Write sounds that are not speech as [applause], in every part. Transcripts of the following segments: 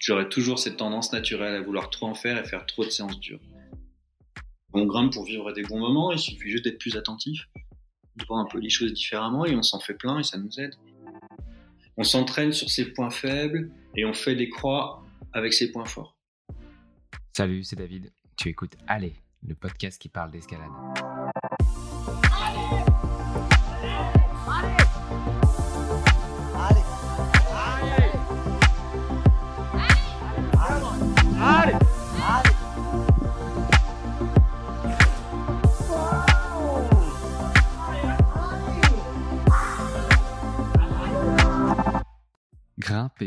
J'aurais toujours cette tendance naturelle à vouloir trop en faire et faire trop de séances dures. On grimpe pour vivre des bons moments, il suffit juste d'être plus attentif, de voir un peu les choses différemment et on s'en fait plein et ça nous aide. On s'entraîne sur ses points faibles et on fait des croix avec ses points forts. Salut, c'est David. Tu écoutes Allez, le podcast qui parle d'escalade.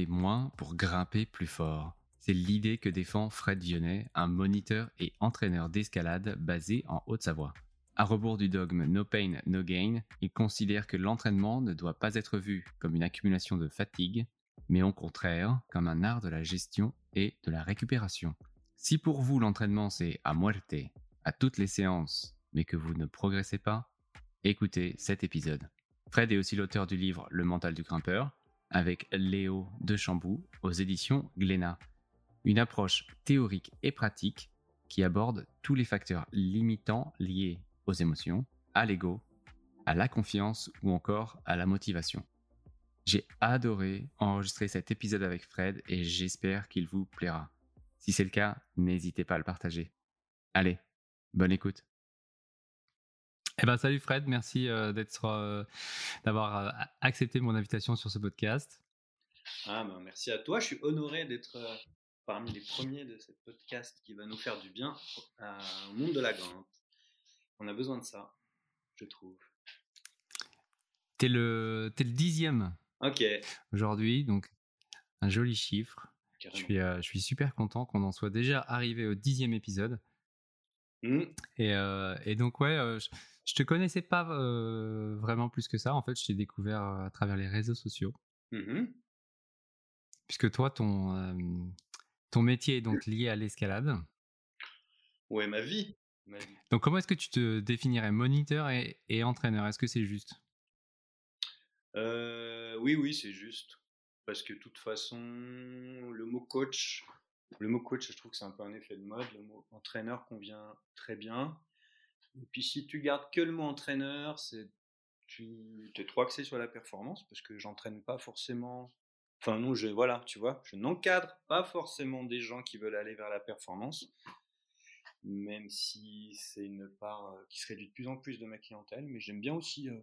Moins pour grimper plus fort. C'est l'idée que défend Fred Vionnet, un moniteur et entraîneur d'escalade basé en Haute-Savoie. À rebours du dogme No pain, no gain, il considère que l'entraînement ne doit pas être vu comme une accumulation de fatigue, mais au contraire comme un art de la gestion et de la récupération. Si pour vous l'entraînement c'est à muerte, à toutes les séances, mais que vous ne progressez pas, écoutez cet épisode. Fred est aussi l'auteur du livre Le mental du grimpeur, avec Léo de Chambou aux éditions Glénat. Une approche théorique et pratique qui aborde tous les facteurs limitants liés aux émotions, à l'ego, à la confiance ou encore à la motivation. J'ai adoré enregistrer cet épisode avec Fred et j'espère qu'il vous plaira. Si c'est le cas, n'hésitez pas à le partager. Allez, bonne écoute. Eh ben, salut Fred, merci euh, d'être, euh, d'avoir euh, accepté mon invitation sur ce podcast. Ah ben, merci à toi, je suis honoré d'être parmi les premiers de ce podcast qui va nous faire du bien au monde de la grimpe. On a besoin de ça, je trouve. T'es le, es le dixième. Ok. Aujourd'hui, donc un joli chiffre. Je suis, je suis super content qu'on en soit déjà arrivé au dixième épisode. Mmh. Et, et, donc ouais, je te connaissais pas vraiment plus que ça. En fait, je t'ai découvert à travers les réseaux sociaux. Mmh Puisque toi, ton, ton métier est donc lié à l'escalade. Ouais, ma vie. Donc, comment est-ce que tu te définirais? Moniteur et, entraîneur Est-ce que c'est juste? Oui, oui, c'est juste. Parce que de toute façon, le mot coach, le mot coach, je trouve que c'est un peu un effet de mode. Le mot entraîneur convient très bien. Et puis si tu gardes que le mot entraîneur, c'est tu es trop axé sur la performance parce que j'entraîne pas forcément. Enfin non, je voilà, tu vois, je n'encadre pas forcément des gens qui veulent aller vers la performance, même si c'est une part euh, qui se réduit de plus en plus de ma clientèle. Mais j'aime bien aussi euh,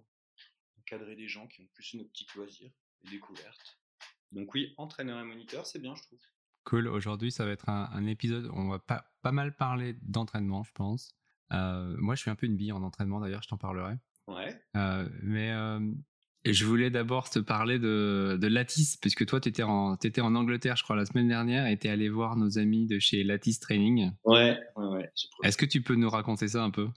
encadrer des gens qui ont plus une optique loisir et découverte. Donc oui, entraîneur et moniteur, c'est bien, je trouve. Cool. Aujourd'hui, ça va être un, épisode. On va pas, pas mal parler d'entraînement, je pense. Euh, moi, je suis un peu une bille en entraînement, d'ailleurs, je t'en parlerai. Ouais. Euh, mais euh, je voulais d'abord te parler de, de Lattice, puisque toi, tu étais, en, étais en Angleterre, je crois, la semaine dernière, et tu es allé voir nos amis de chez Lattice Training. Ouais, ouais, ouais. Est-ce que tu peux nous raconter ça un peu?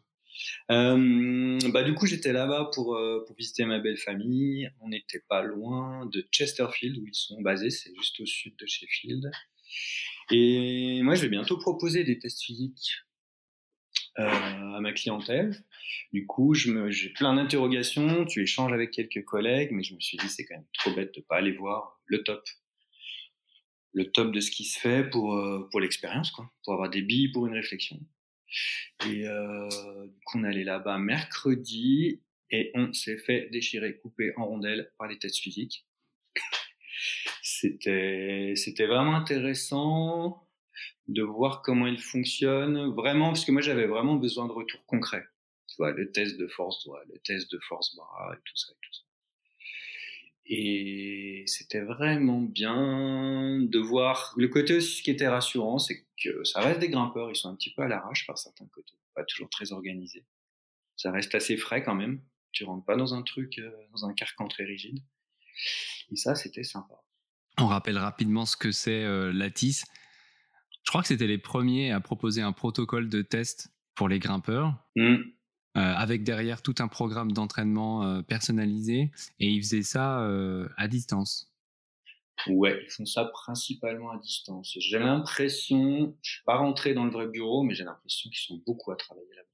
Bah du coup j'étais là-bas pour, pour visiter ma belle famille. On n'était pas loin de Chesterfield où ils sont basés, c'est juste au sud de Sheffield. Et moi je vais bientôt proposer des tests physiques euh, à ma clientèle. Du coup, j'ai plein d'interrogations, tu échanges avec quelques collègues, mais je me suis dit c'est quand même trop bête de pas aller voir le top, le top de ce qui se fait pour euh, pour l'expérience, quoi, pour avoir des billes pour une réflexion. Et euh, du coup, on allait là-bas mercredi et on s'est fait déchirer, couper en rondelles par les tests physiques. C'était c'était vraiment intéressant de voir comment il fonctionne, vraiment, parce que moi j'avais vraiment besoin de retours concrets. Tu vois, le test de force doigt, le test de force bras, et tout ça, et tout ça. Et c'était vraiment bien de voir le côté aussi qui était rassurant, c'est que ça reste des grimpeurs, ils sont un petit peu à l'arrache par certains côtés, pas toujours très organisés. Ça reste assez frais quand même. Tu rentres pas dans un truc, euh, dans un carcan très rigide. Et ça, c'était sympa. On rappelle rapidement ce que c'est euh. Je crois que c'était les premiers à proposer un protocole de test pour les grimpeurs. Mmh. Euh, avec derrière tout un programme d'entraînement euh, personnalisé et ils faisaient ça euh, à distance. Ouais, ils font ça principalement à distance. J'ai l'impression, je suis pas rentré dans le vrai bureau, mais j'ai l'impression qu'ils sont beaucoup à travailler là-bas.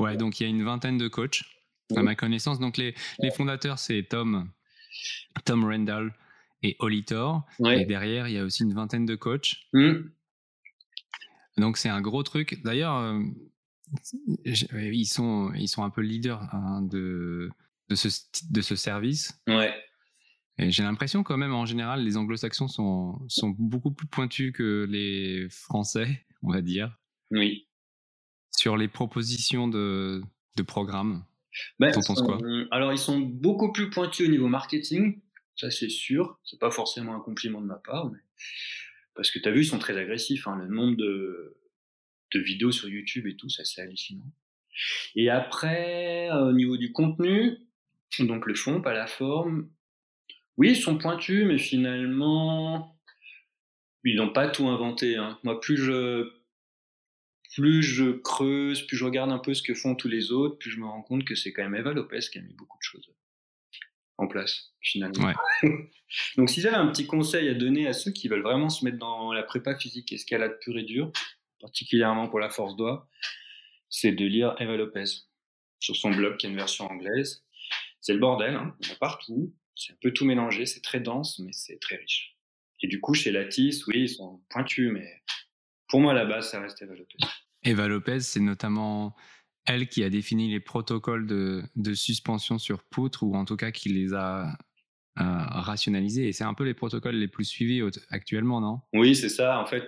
Ouais, donc il y a une vingtaine de coachs à ma connaissance. Donc les, les fondateurs, c'est Tom, Tom Randall et Olitor. Ouais. Et derrière, il y a aussi une vingtaine de coachs. Hmm. Donc c'est un gros truc. D'ailleurs, euh, j- ils sont, ils sont un peu leaders hein, de, de, ce, de ce service. Ouais. Et j'ai l'impression quand même, en général, les anglo-saxons sont, sont beaucoup plus pointus que les français, on va dire, Oui. sur les propositions de, de programmes. Ben, penses quoi? euh, Alors, ils sont beaucoup plus pointus au niveau marketing, ça c'est sûr. C'est pas forcément un compliment de ma part, mais parce que tu as vu, ils sont très agressifs. Hein. Le nombre de, de vidéos sur YouTube et tout, ça c'est hallucinant. Et après, euh, au niveau du contenu, donc le fond, pas la forme. Oui, ils sont pointus, mais finalement, ils n'ont pas tout inventé. Hein. Moi, plus je plus je creuse, plus je regarde un peu ce que font tous les autres, plus je me rends compte que c'est quand même Eva Lopez qui a mis beaucoup de choses en place, finalement. Ouais. [laughs] Donc, si j'avais un petit conseil à donner à ceux qui veulent vraiment se mettre dans la prépa physique escalade pure et dure, particulièrement pour la force doigt, c'est de lire Eva Lopez sur son blog qui est une version anglaise. C'est le bordel, hein. il y en a partout, c'est un peu tout mélangé, c'est très dense, mais c'est très riche. Et du coup, chez Lattice, oui, ils sont pointus, mais pour moi, à la base, ça reste Eva Lopez. Eva Lopez, c'est notamment elle qui a défini les protocoles de, suspension sur poutre, ou en tout cas qui les a euh, rationalisés. Et c'est un peu les protocoles les plus suivis actuellement, non? Oui, c'est ça. En fait,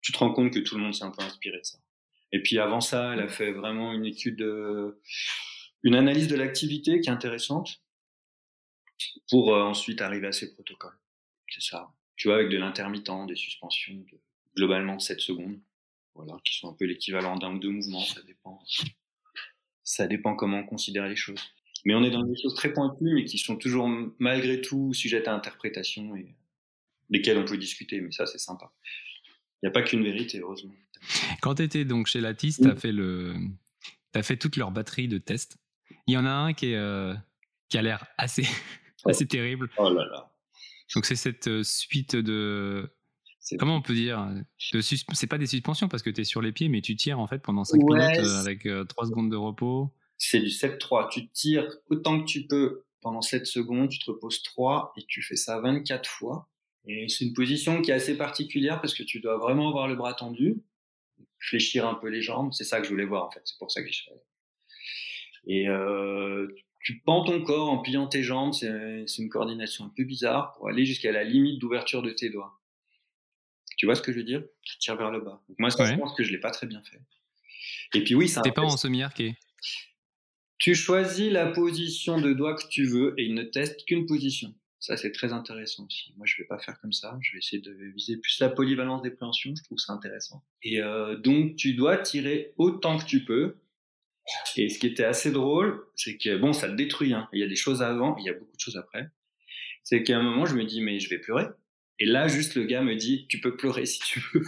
tu te rends compte que tout le monde s'est un peu inspiré de ça. Et puis avant ça, elle a fait vraiment une étude, euh, une analyse de l'activité qui est intéressante pour euh, ensuite arriver à ces protocoles. C'est ça. Tu vois, avec de l'intermittent, des suspensions de globalement 7 secondes. Voilà, qui sont un peu l'équivalent d'un ou deux mouvements, ça dépend. Ça dépend comment on considère les choses. Mais on est dans des choses très pointues, mais qui sont toujours malgré tout sujettes à interprétation et lesquelles on peut discuter. Mais ça, c'est sympa. Il n'y a pas qu'une vérité, heureusement. Quand tu étais donc chez Lattice, tu as fait le, as fait toute leur batterie de tests. Il y en a un qui est, euh, qui a l'air assez, [laughs] Oh. assez terrible. Oh là là. Donc c'est cette euh, suite de, comment on peut dire, sus- c'est pas des suspensions parce que tu es sur les pieds, mais tu tires en fait pendant 5 Ouais, minutes euh, avec 3 secondes de repos. C'est du 7-3. Tu tires autant que tu peux pendant 7 secondes, tu te reposes 3 et tu fais ça 24 fois. Et c'est une position qui est assez particulière parce que tu dois vraiment avoir le bras tendu, fléchir un peu les jambes. C'est ça que je voulais voir en fait. C'est pour ça que j'ai. Et euh, tu pends ton corps en pliant tes jambes. C'est une coordination un peu bizarre pour aller jusqu'à la limite d'ouverture de tes doigts. Tu vois ce que je veux dire? Tu tires vers le bas. Donc moi, ça, je Ouais. pense que je l'ai pas très bien fait. Et puis oui, ça. T'es pas en semi-arqué. Tu choisis la position de doigt que tu veux et il ne teste qu'une position. Ça, c'est très intéressant aussi. Moi, je vais pas faire comme ça. Je vais essayer de viser plus la polyvalence des préhensions. Je trouve ça intéressant. Et euh, donc, tu dois tirer autant que tu peux. Et ce qui était assez drôle, c'est que bon, ça le détruit. Hein. Il y a des choses avant, il y a beaucoup de choses après. C'est qu'à un moment, je me dis, mais je vais pleurer. Et là, juste le gars me dit, tu peux pleurer si tu veux.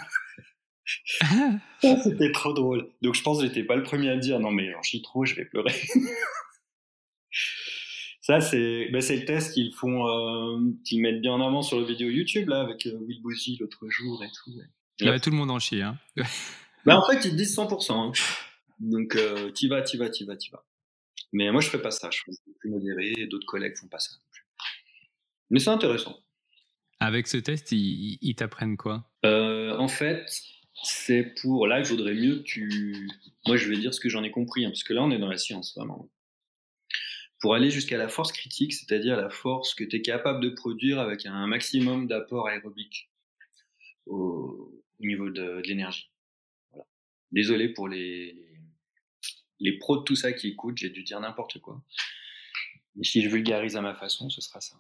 [laughs] C'était trop drôle. Donc je pense que j'étais pas le premier à dire non mais j'en chie trop, je vais pleurer. [laughs] Ça c'est ben, c'est le test qu'ils font euh, qu'ils mettent bien en avant sur le vidéo YouTube là avec euh, Will Bozy l'autre jour et tout. ouais. Ouais, tout le monde en chie. Hein. [laughs] Ben, en fait ils te disent 100%. hein. Donc euh, t'y vas, t'y vas, t'y vas, t'y vas. Mais moi je ferais pas ça, je suis plus modéré d'autres collègues font pas ça. Mais c'est intéressant. Avec ce test, ils, ils t'apprennent quoi? Euh, en fait, c'est pour. Là, il vaudrait mieux que tu. Moi, je vais dire ce que j'en ai compris, hein, parce que là, on est dans la science, vraiment. Pour aller jusqu'à la force critique, c'est-à-dire la force que tu es capable de produire avec un maximum d'apport aérobique au, au niveau de, l'énergie. Désolé pour les, les pros de tout ça qui écoutent, j'ai dû dire n'importe quoi. Mais si je vulgarise à ma façon, ce sera ça.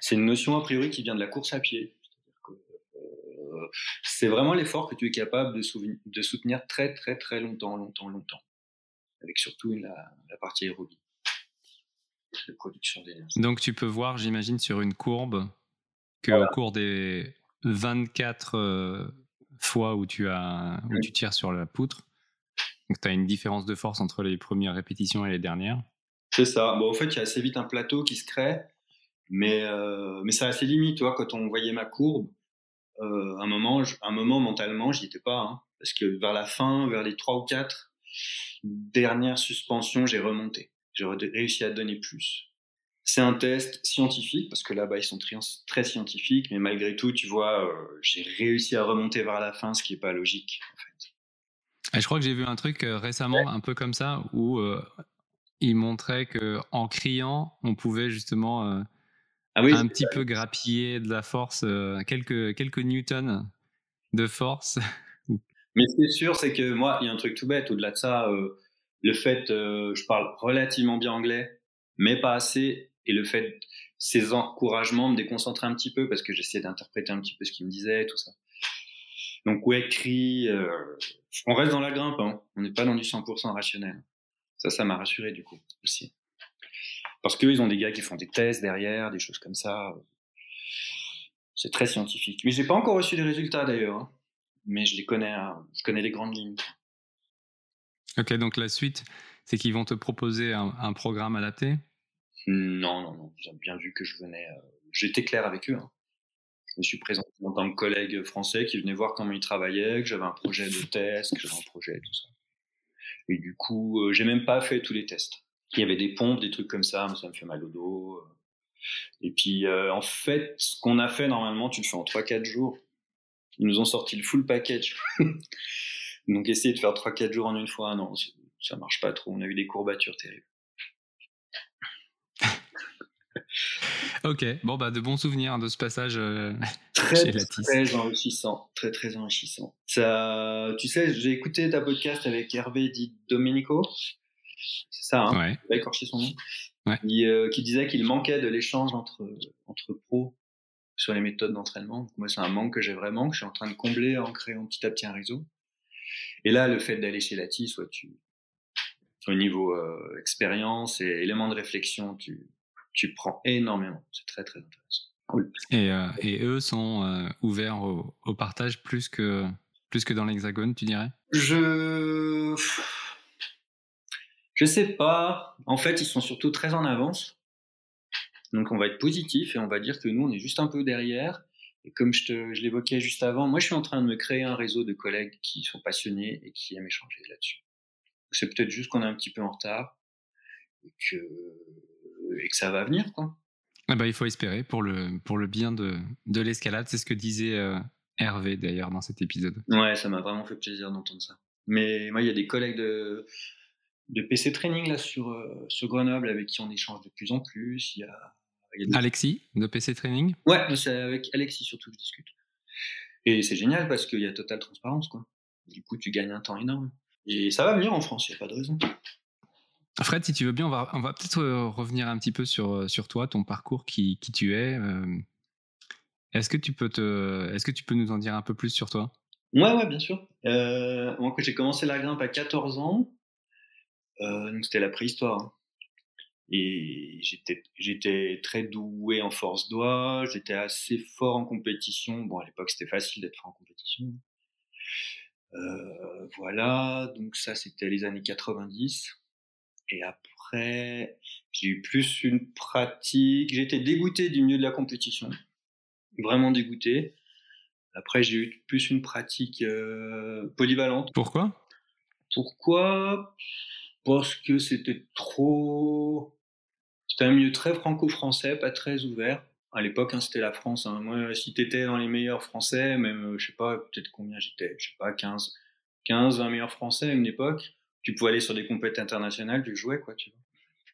C'est une notion a priori qui vient de la course à pied. Euh, c'est vraiment l'effort que tu es capable de, soutenir très très très longtemps, longtemps, longtemps. Avec surtout la, la partie aérobie. De production d'énergie. Donc tu peux voir, j'imagine, sur une courbe que Voilà. au cours des 24 euh, fois où tu, as, où tu tires sur la poutre, tu as une différence de force entre les premières répétitions et les dernières. C'est ça. Bon, en fait, il y a assez vite un plateau qui se crée, mais, euh, mais ça a ses limites. Tu vois, quand on voyait ma courbe, euh, un, moment, je- un moment mentalement, j'y étais pas. hein, parce que vers la fin, vers les trois ou quatre dernières suspensions, j'ai remonté. J'ai réussi à donner plus. C'est un test scientifique, parce que là-bas, ils sont très, très, scientifiques, mais malgré tout, tu vois, euh, j'ai réussi à remonter vers la fin, ce qui n'est pas logique, en fait. Et je crois que j'ai vu un truc euh, récemment, un peu comme ça, où il montrait que en criant, on pouvait justement ah un petit peu grappiller de la force, quelques, quelques newtons de force. [laughs] mais ce qui est sûr, c'est que moi, il y a un truc tout bête, au-delà de ça, le fait, je parle relativement bien anglais, mais pas assez, et le fait, ces encouragements me déconcentraient un petit peu parce que j'essayais d'interpréter un petit peu ce qu'il me disait, tout ça. Donc, ouais, cri, euh, on reste dans la grimpe, hein. on n'est pas dans du 100% rationnel. Ça, ça m'a rassuré du coup aussi. Parce qu'ils ont des gars qui font des tests derrière, des choses comme ça. C'est très scientifique. Mais j'ai pas encore reçu les résultats d'ailleurs. Hein. Mais je les connais, hein. je connais les grandes lignes. Ok, donc la suite, c'est qu'ils vont te proposer un programme adapté? Non, non, non. Ils ont bien vu que je venais. Euh, j'étais clair avec eux. Hein. Je me suis présenté en tant que collègue français qui venait voir comment ils travaillaient, que j'avais un projet de test, que j'avais un projet, tout ça. Et du coup, euh, j'ai même pas fait tous les tests. Il y avait des pompes, des trucs comme ça, mais ça me fait mal au dos. Euh. Et puis, en fait, ce qu'on a fait normalement, tu le fais en 3-4 jours. Ils nous ont sorti le full package. [laughs] Donc, essayer de faire 3-4 jours en une fois, non, ça marche pas trop. On a eu des courbatures terribles. [laughs] Ok, bon bah de bons souvenirs de ce passage euh, [laughs] très, chez Très enrichissant, très très enrichissant. Ça, tu sais, j'ai écouté ta podcast avec Hervé Di Domenico, c'est ça, hein ouais. Pas écorché son nom. Ouais. Euh, qui, disait qu'il manquait de l'échange entre entre pros sur les méthodes d'entraînement. Moi, c'est un manque que j'ai vraiment, que je suis en train de combler en créant petit à petit un réseau. Et là, le fait d'aller chez Lati, soit tu au niveau euh, expérience et éléments de réflexion, tu tu prends énormément. C'est très, très intéressant. Et, euh, et, eux sont euh, ouverts au, partage plus que, plus que dans l'Hexagone, tu dirais? Je. Je sais pas. En fait, ils sont surtout très en avance. Donc, on va être positif et on va dire que nous, on est juste un peu derrière. Et comme je, te, je l'évoquais juste avant, moi, je suis en train de me créer un réseau de collègues qui sont passionnés et qui aiment échanger là-dessus. C'est peut-être juste qu'on est un petit peu en retard et que et que ça va venir, quoi. Ah bah, il faut espérer pour le, pour le bien de, de l'escalade. C'est ce que disait euh, Hervé d'ailleurs dans cet épisode. Ouais, ça m'a vraiment fait plaisir d'entendre ça. Mais moi, il y a des collègues de, de PC Training là, sur, euh, sur Grenoble avec qui on échange de plus en plus. Il y a, Alexis de PC Training? Ouais, c'est avec Alexis surtout que je discute. Et c'est génial parce qu'il y a totale transparence. Quoi. Du coup, tu gagnes un temps énorme. Et ça va venir en France, il n'y a pas de raison. Fred, si tu veux bien, on va, on va peut-être euh, revenir un petit peu sur, euh, sur toi, ton parcours, qui, qui tu es. Euh. Est-ce que, tu peux te, est-ce que tu peux nous en dire un peu plus sur toi? Ouais, ouais, bien sûr. Euh, moi, j'ai commencé la grimpe à 14 ans, donc c'était la préhistoire. Hein. Et j'étais, j'étais très doué en force doigt, j'étais assez fort en compétition. Bon, à l'époque, c'était facile d'être fort en compétition. Euh, voilà, donc ça, c'était les années 90. Et après, j'ai eu plus une pratique. J'étais dégoûté du milieu de la compétition, vraiment dégoûté. Après, j'ai eu plus une pratique euh, polyvalente. Pourquoi? Pourquoi? Parce que c'était trop. C'était un milieu très franco-français, pas très ouvert. À l'époque, hein, c'était la France. Hein. Moi, si t'étais dans les meilleurs français, même, euh, je sais pas, peut-être combien j'étais, je sais pas, 15, 15, 20 meilleurs français à une époque tu pouvais aller sur des compétitions internationales, tu jouais, quoi, tu vois.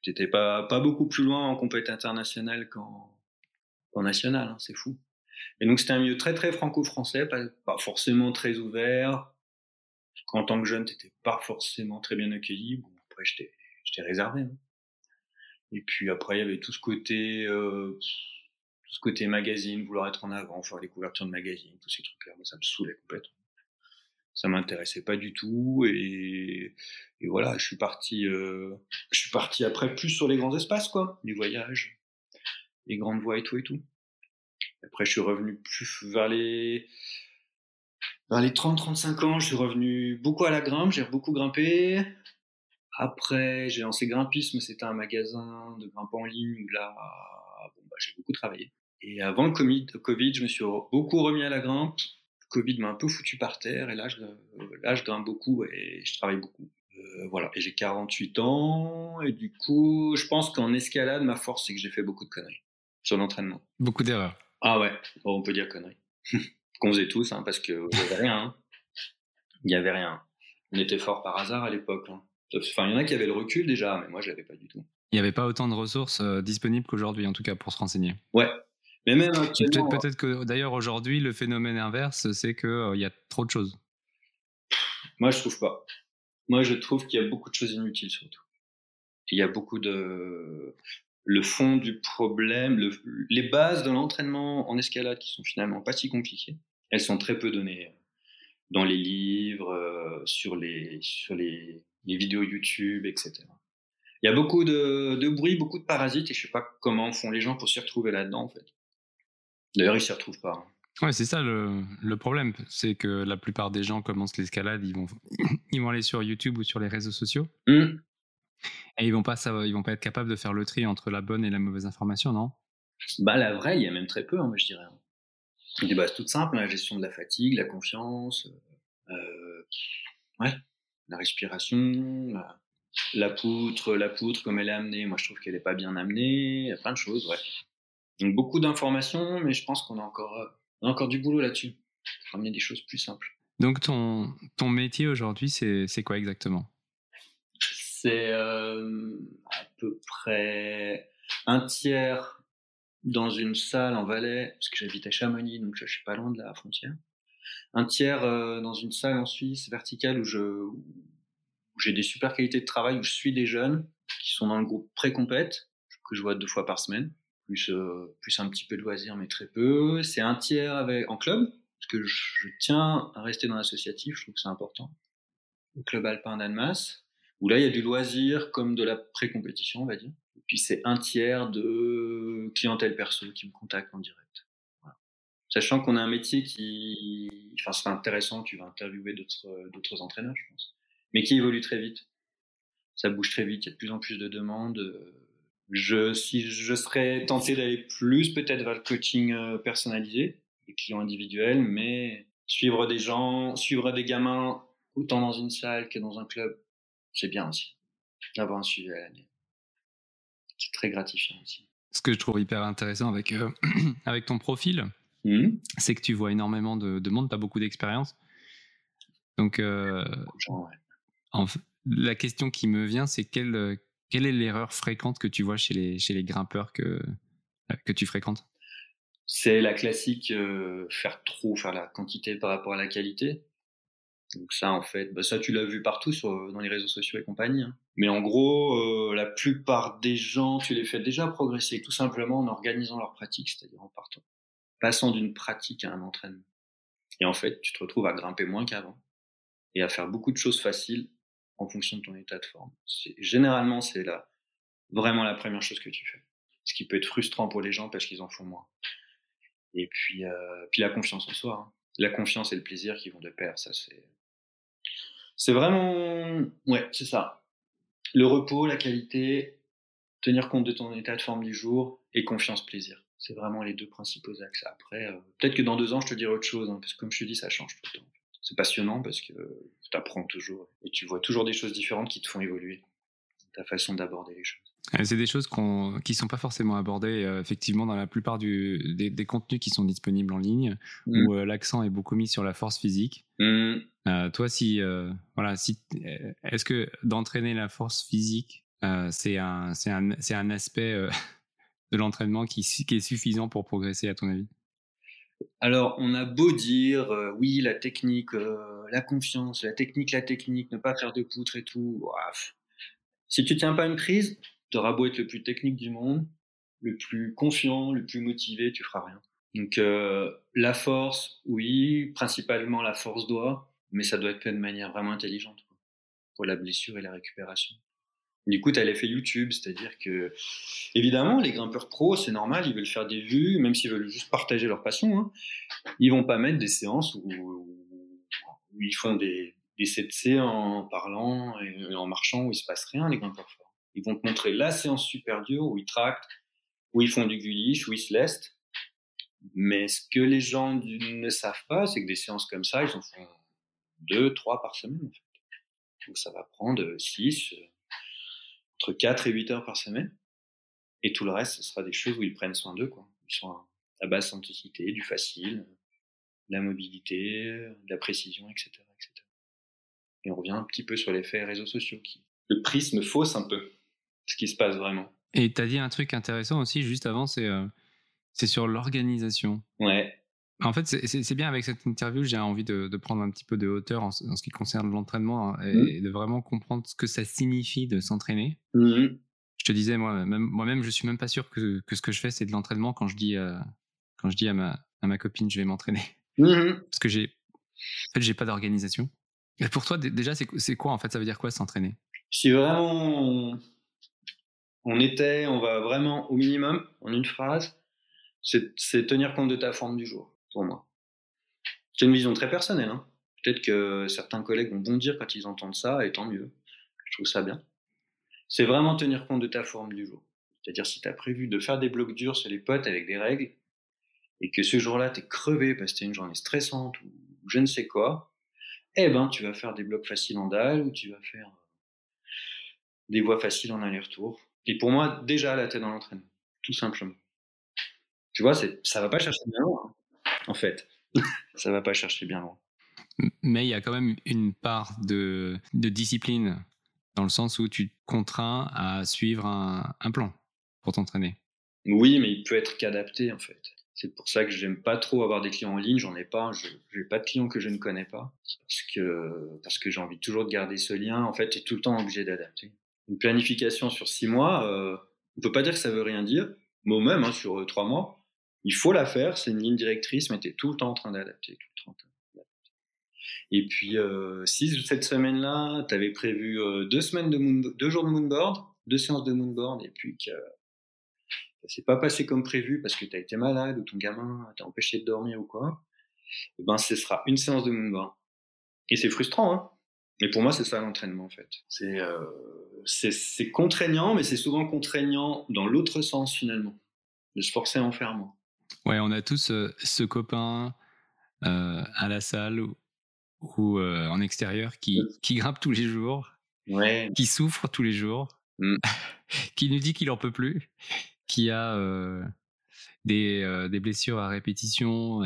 T'étais pas, pas beaucoup plus loin en compétition internationale qu'en, qu'en national, hein, c'est fou. Et donc, c'était un milieu très, très franco-français, pas, forcément très ouvert. En tant que jeune, t'étais pas forcément très bien accueilli. Après, j'étais, réservé. Hein. Et puis après, il y avait tout ce côté, euh, tout ce côté magazine, vouloir être en avant, faire des couvertures de magazines, tous ces trucs-là. Moi, ça me saoulait complètement ça m'intéressait pas du tout et, voilà je suis parti euh, je suis parti après plus sur les grands espaces quoi les voyages les grandes voies et tout et tout après je suis revenu plus vers les vers les 30 35 ans je suis revenu beaucoup à la grimpe j'ai beaucoup grimpé après j'ai lancé grimpisme c'était un magasin de grimpe en ligne où là bon, bah, j'ai beaucoup travaillé et avant le Covid je me suis beaucoup remis à la grimpe Covid m'a un peu foutu par terre et là je, là, je grimpe beaucoup et je travaille beaucoup. Euh, voilà, et j'ai 48 ans, et du coup, je pense qu'en escalade, ma force, c'est que j'ai fait beaucoup de conneries sur l'entraînement. Beaucoup d'erreurs. Ah ouais, on peut dire conneries. [laughs] Qu'on faisait tous, hein, parce qu'il n'y avait rien. Hein. Il n'y avait rien. On était fort par hasard à l'époque. Hein. Enfin, il y en a qui avaient le recul déjà, mais moi, je l'avais pas du tout. Il n'y avait pas autant de ressources euh, disponibles qu'aujourd'hui, en tout cas, pour se renseigner. Ouais. Mais même actuellement... Peut-être que d'ailleurs, aujourd'hui, le phénomène inverse, c'est qu'il euh, y a trop de choses. Moi, je trouve pas. Moi, je trouve qu'il y a beaucoup de choses inutiles, surtout. Il y a beaucoup de. Le fond du problème, les bases de l'entraînement en escalade qui sont finalement pas si compliquées, elles sont très peu données dans les livres, euh, sur, les, sur les, les, vidéos YouTube, etc. Il y a beaucoup de, de, bruit, beaucoup de parasites, et je sais pas comment font les gens pour s'y retrouver là-dedans, en fait. D'ailleurs, ils s'y retrouvent pas. Hein. Ouais, c'est ça le, le problème, c'est que la plupart des gens commencent l'escalade, ils vont, [clears throat] ils vont aller sur YouTube ou sur les réseaux sociaux. Mmh. Et ils vont pas ils vont pas être capables de faire le tri entre la bonne et la mauvaise information, non? Bah la vraie, il y a même très peu, hein, moi je dirais. A des bases toutes simples, la gestion de la fatigue, la confiance, euh, ouais, la respiration, la, poutre, la poutre comme elle est amenée. Moi je trouve qu'elle est pas bien amenée. Il y a plein de choses, ouais. Donc beaucoup d'informations, mais je pense qu'on a encore euh, a encore du boulot là-dessus. Ramener des choses plus simples. Donc ton, ton métier aujourd'hui, c'est, quoi exactement? C'est euh, à peu près un tiers dans une salle en Valais, parce que j'habite à Chamonix, donc je suis pas loin de la frontière. Un tiers euh, dans une salle en Suisse verticale où, je, où j'ai des super qualités de travail, où je suis des jeunes qui sont dans le groupe pré-compète, que je vois deux fois par semaine plus, euh, plus un petit peu de loisirs, mais très peu. C'est un tiers avec, en club, parce que je, tiens à rester dans l'associatif, je trouve que c'est important. Au club alpin d'Annemasse, où là, il y a du loisir comme de la pré-compétition, on va dire. Et puis, c'est un tiers de clientèle perso qui me contacte en direct. Sachant qu'on a un métier qui, enfin, c'est intéressant, tu vas interviewer d'autres, d'autres entraîneurs, je pense, mais qui évolue très vite. Ça bouge très vite, il y a de plus en plus de demandes je, si je serais tenté d'aller plus peut-être vers le coaching euh, personnalisé, les clients individuels, mais suivre des gens, suivre des gamins autant dans une salle que dans un club, c'est bien aussi d'avoir un suivi à l'année. C'est très gratifiant aussi. Ce que je trouve hyper intéressant avec, euh, [clears throat] avec ton profil, mmh. c'est que tu vois énormément de, de monde, tu as beaucoup d'expérience. Donc, euh, la question qui me vient, c'est quel, quelle est l'erreur fréquente que tu vois chez les, chez les grimpeurs que, euh, que tu fréquentes? C'est la classique euh, faire trop, faire la quantité par rapport à la qualité. Donc ça, en fait, bah ça tu l'as vu partout sur, dans les réseaux sociaux et compagnie. Hein. Mais en gros, euh, la plupart des gens, tu les fais déjà progresser tout simplement en organisant leur pratique, c'est-à-dire en partant, passant d'une pratique à un entraînement. Et en fait, tu te retrouves à grimper moins qu'avant et à faire beaucoup de choses faciles en fonction de ton état de forme. Généralement, c'est là vraiment la première chose que tu fais. Ce qui peut être frustrant pour les gens parce qu'ils en font moins. Et puis, euh, puis la confiance en soi. Hein. La confiance et le plaisir qui vont de pair, ça c'est. C'est vraiment. Ouais, c'est ça. Le repos, la qualité, tenir compte de ton état de forme du jour et confiance, plaisir. C'est vraiment les deux principaux axes. Après, euh, peut-être que dans deux ans, je te dirai autre chose, hein, parce que comme je te dis, ça change tout le temps c'est passionnant parce que tu apprends toujours et tu vois toujours des choses différentes qui te font évoluer ta façon d'aborder les choses. C'est des choses qui ne sont pas forcément abordées euh, effectivement dans la plupart du, des, contenus qui sont disponibles en ligne, mmh. où euh, l'accent est beaucoup mis sur la force physique. Mmh. Euh, toi, si voilà, si est-ce que d'entraîner la force physique, c'est un, un, un aspect [laughs] de l'entraînement qui, est suffisant pour progresser à ton avis? Alors, on a beau dire, euh, oui, la technique, euh, la confiance, la technique, la technique, ne pas faire de poutre et tout. Si tu tiens pas une prise, tu auras beau être le plus technique du monde, le plus confiant, le plus motivé, tu feras rien. Donc, euh, la force, oui, principalement la force doit, mais ça doit être fait de manière vraiment intelligente pour la blessure et la récupération. Du coup, tu as l'effet YouTube, c'est-à-dire que, évidemment, les grimpeurs pros, c'est normal, ils veulent faire des vues, même s'ils veulent juste partager leur passion. Hein. Ils vont pas mettre des séances où, ils font des, des 7C en parlant et en marchant, où il se passe rien, les grimpeurs forts. Ils vont te montrer la séance super dure, où ils tractent, où ils font du guliche, où ils se lestent. Mais ce que les gens ne savent pas, c'est que des séances comme ça, ils en font deux, trois par semaine. En fait. Donc ça va prendre 6, entre 4 et 8 heures par semaine. Et tout le reste, ce sera des choses où ils prennent soin d'eux. Quoi. Ils sont à basse intensité, du facile, de la mobilité, de la précision, etc., etc. Et on revient un petit peu sur l'effet réseaux sociaux. Qui... Le prisme fausse un peu ce qui se passe vraiment. Et tu as dit un truc intéressant aussi juste avant, c'est euh, c'est sur l'organisation. Ouais. En fait, c'est bien avec cette interview, j'ai envie de, de, prendre un petit peu de hauteur en, ce qui concerne l'entraînement hein, et, mmh. de vraiment comprendre ce que ça signifie de s'entraîner. Mmh. Je te disais, moi-même, moi-même, je suis même pas sûr que, que ce que je fais, c'est de l'entraînement quand je dis, euh, quand je dis à, ma, à ma copine, je vais m'entraîner. Mmh. Parce que j'ai, en fait, j'ai pas d'organisation. Et pour toi, déjà, c'est quoi en fait Ça veut dire quoi s'entraîner? Si vraiment on était, on va vraiment au minimum, en une phrase, c'est tenir compte de ta forme du jour, pour moi. C'est une vision très personnelle. Hein. Peut-être que certains collègues vont bondir quand ils entendent ça, et tant mieux. Je trouve ça bien. C'est vraiment tenir compte de ta forme du jour. C'est-à-dire si tu as prévu de faire des blocs durs sur les potes avec des règles, et que ce jour-là, tu es crevé parce que c'était une journée stressante ou je ne sais quoi, eh ben, tu vas faire des blocs faciles en dalle ou tu vas faire des voies faciles en aller-retour. Et pour moi, déjà, là, t'es dans l'entraînement. Tout simplement. Tu vois, ça va pas chercher bien loin, en fait. [laughs] ça va pas chercher bien loin. Mais il y a quand même une part de, de discipline dans le sens où tu te contrains à suivre un, un plan pour t'entraîner. Oui, mais il peut être qu'adapté en fait. C'est pour ça que j'aime pas trop avoir des clients en ligne. J'en ai pas. Je n'ai pas de clients que je ne connais pas parce que parce que j'ai envie toujours de garder ce lien. En fait, tu es tout le temps obligé d'adapter une planification sur six mois, euh, on peut pas dire que ça veut rien dire, mais au même hein, sur euh, trois mois, il faut la faire. C'est une ligne directrice, mais tu es tout le temps en train d'adapter. Et puis, euh, si cette semaine-là, tu avais prévu euh, deux, semaines de deux jours de moonboard, deux séances de moonboard, et puis que ça s'est pas passé comme prévu parce que tu as été malade ou ton gamin t'a empêché de dormir ou quoi, eh ben ce sera une séance de moonboard. Et c'est frustrant, hein mais pour moi, c'est ça l'entraînement en fait. Euh, c'est contraignant, mais c'est souvent contraignant dans l'autre sens finalement, de se forcer à en faire moins. Ouais, on a tous euh, ce copain euh, à la salle ou, en extérieur qui, qui, grimpe tous les jours, ouais. qui souffre tous les jours, mm. [laughs] qui nous dit qu'il en peut plus, qui a des, des, blessures à répétition,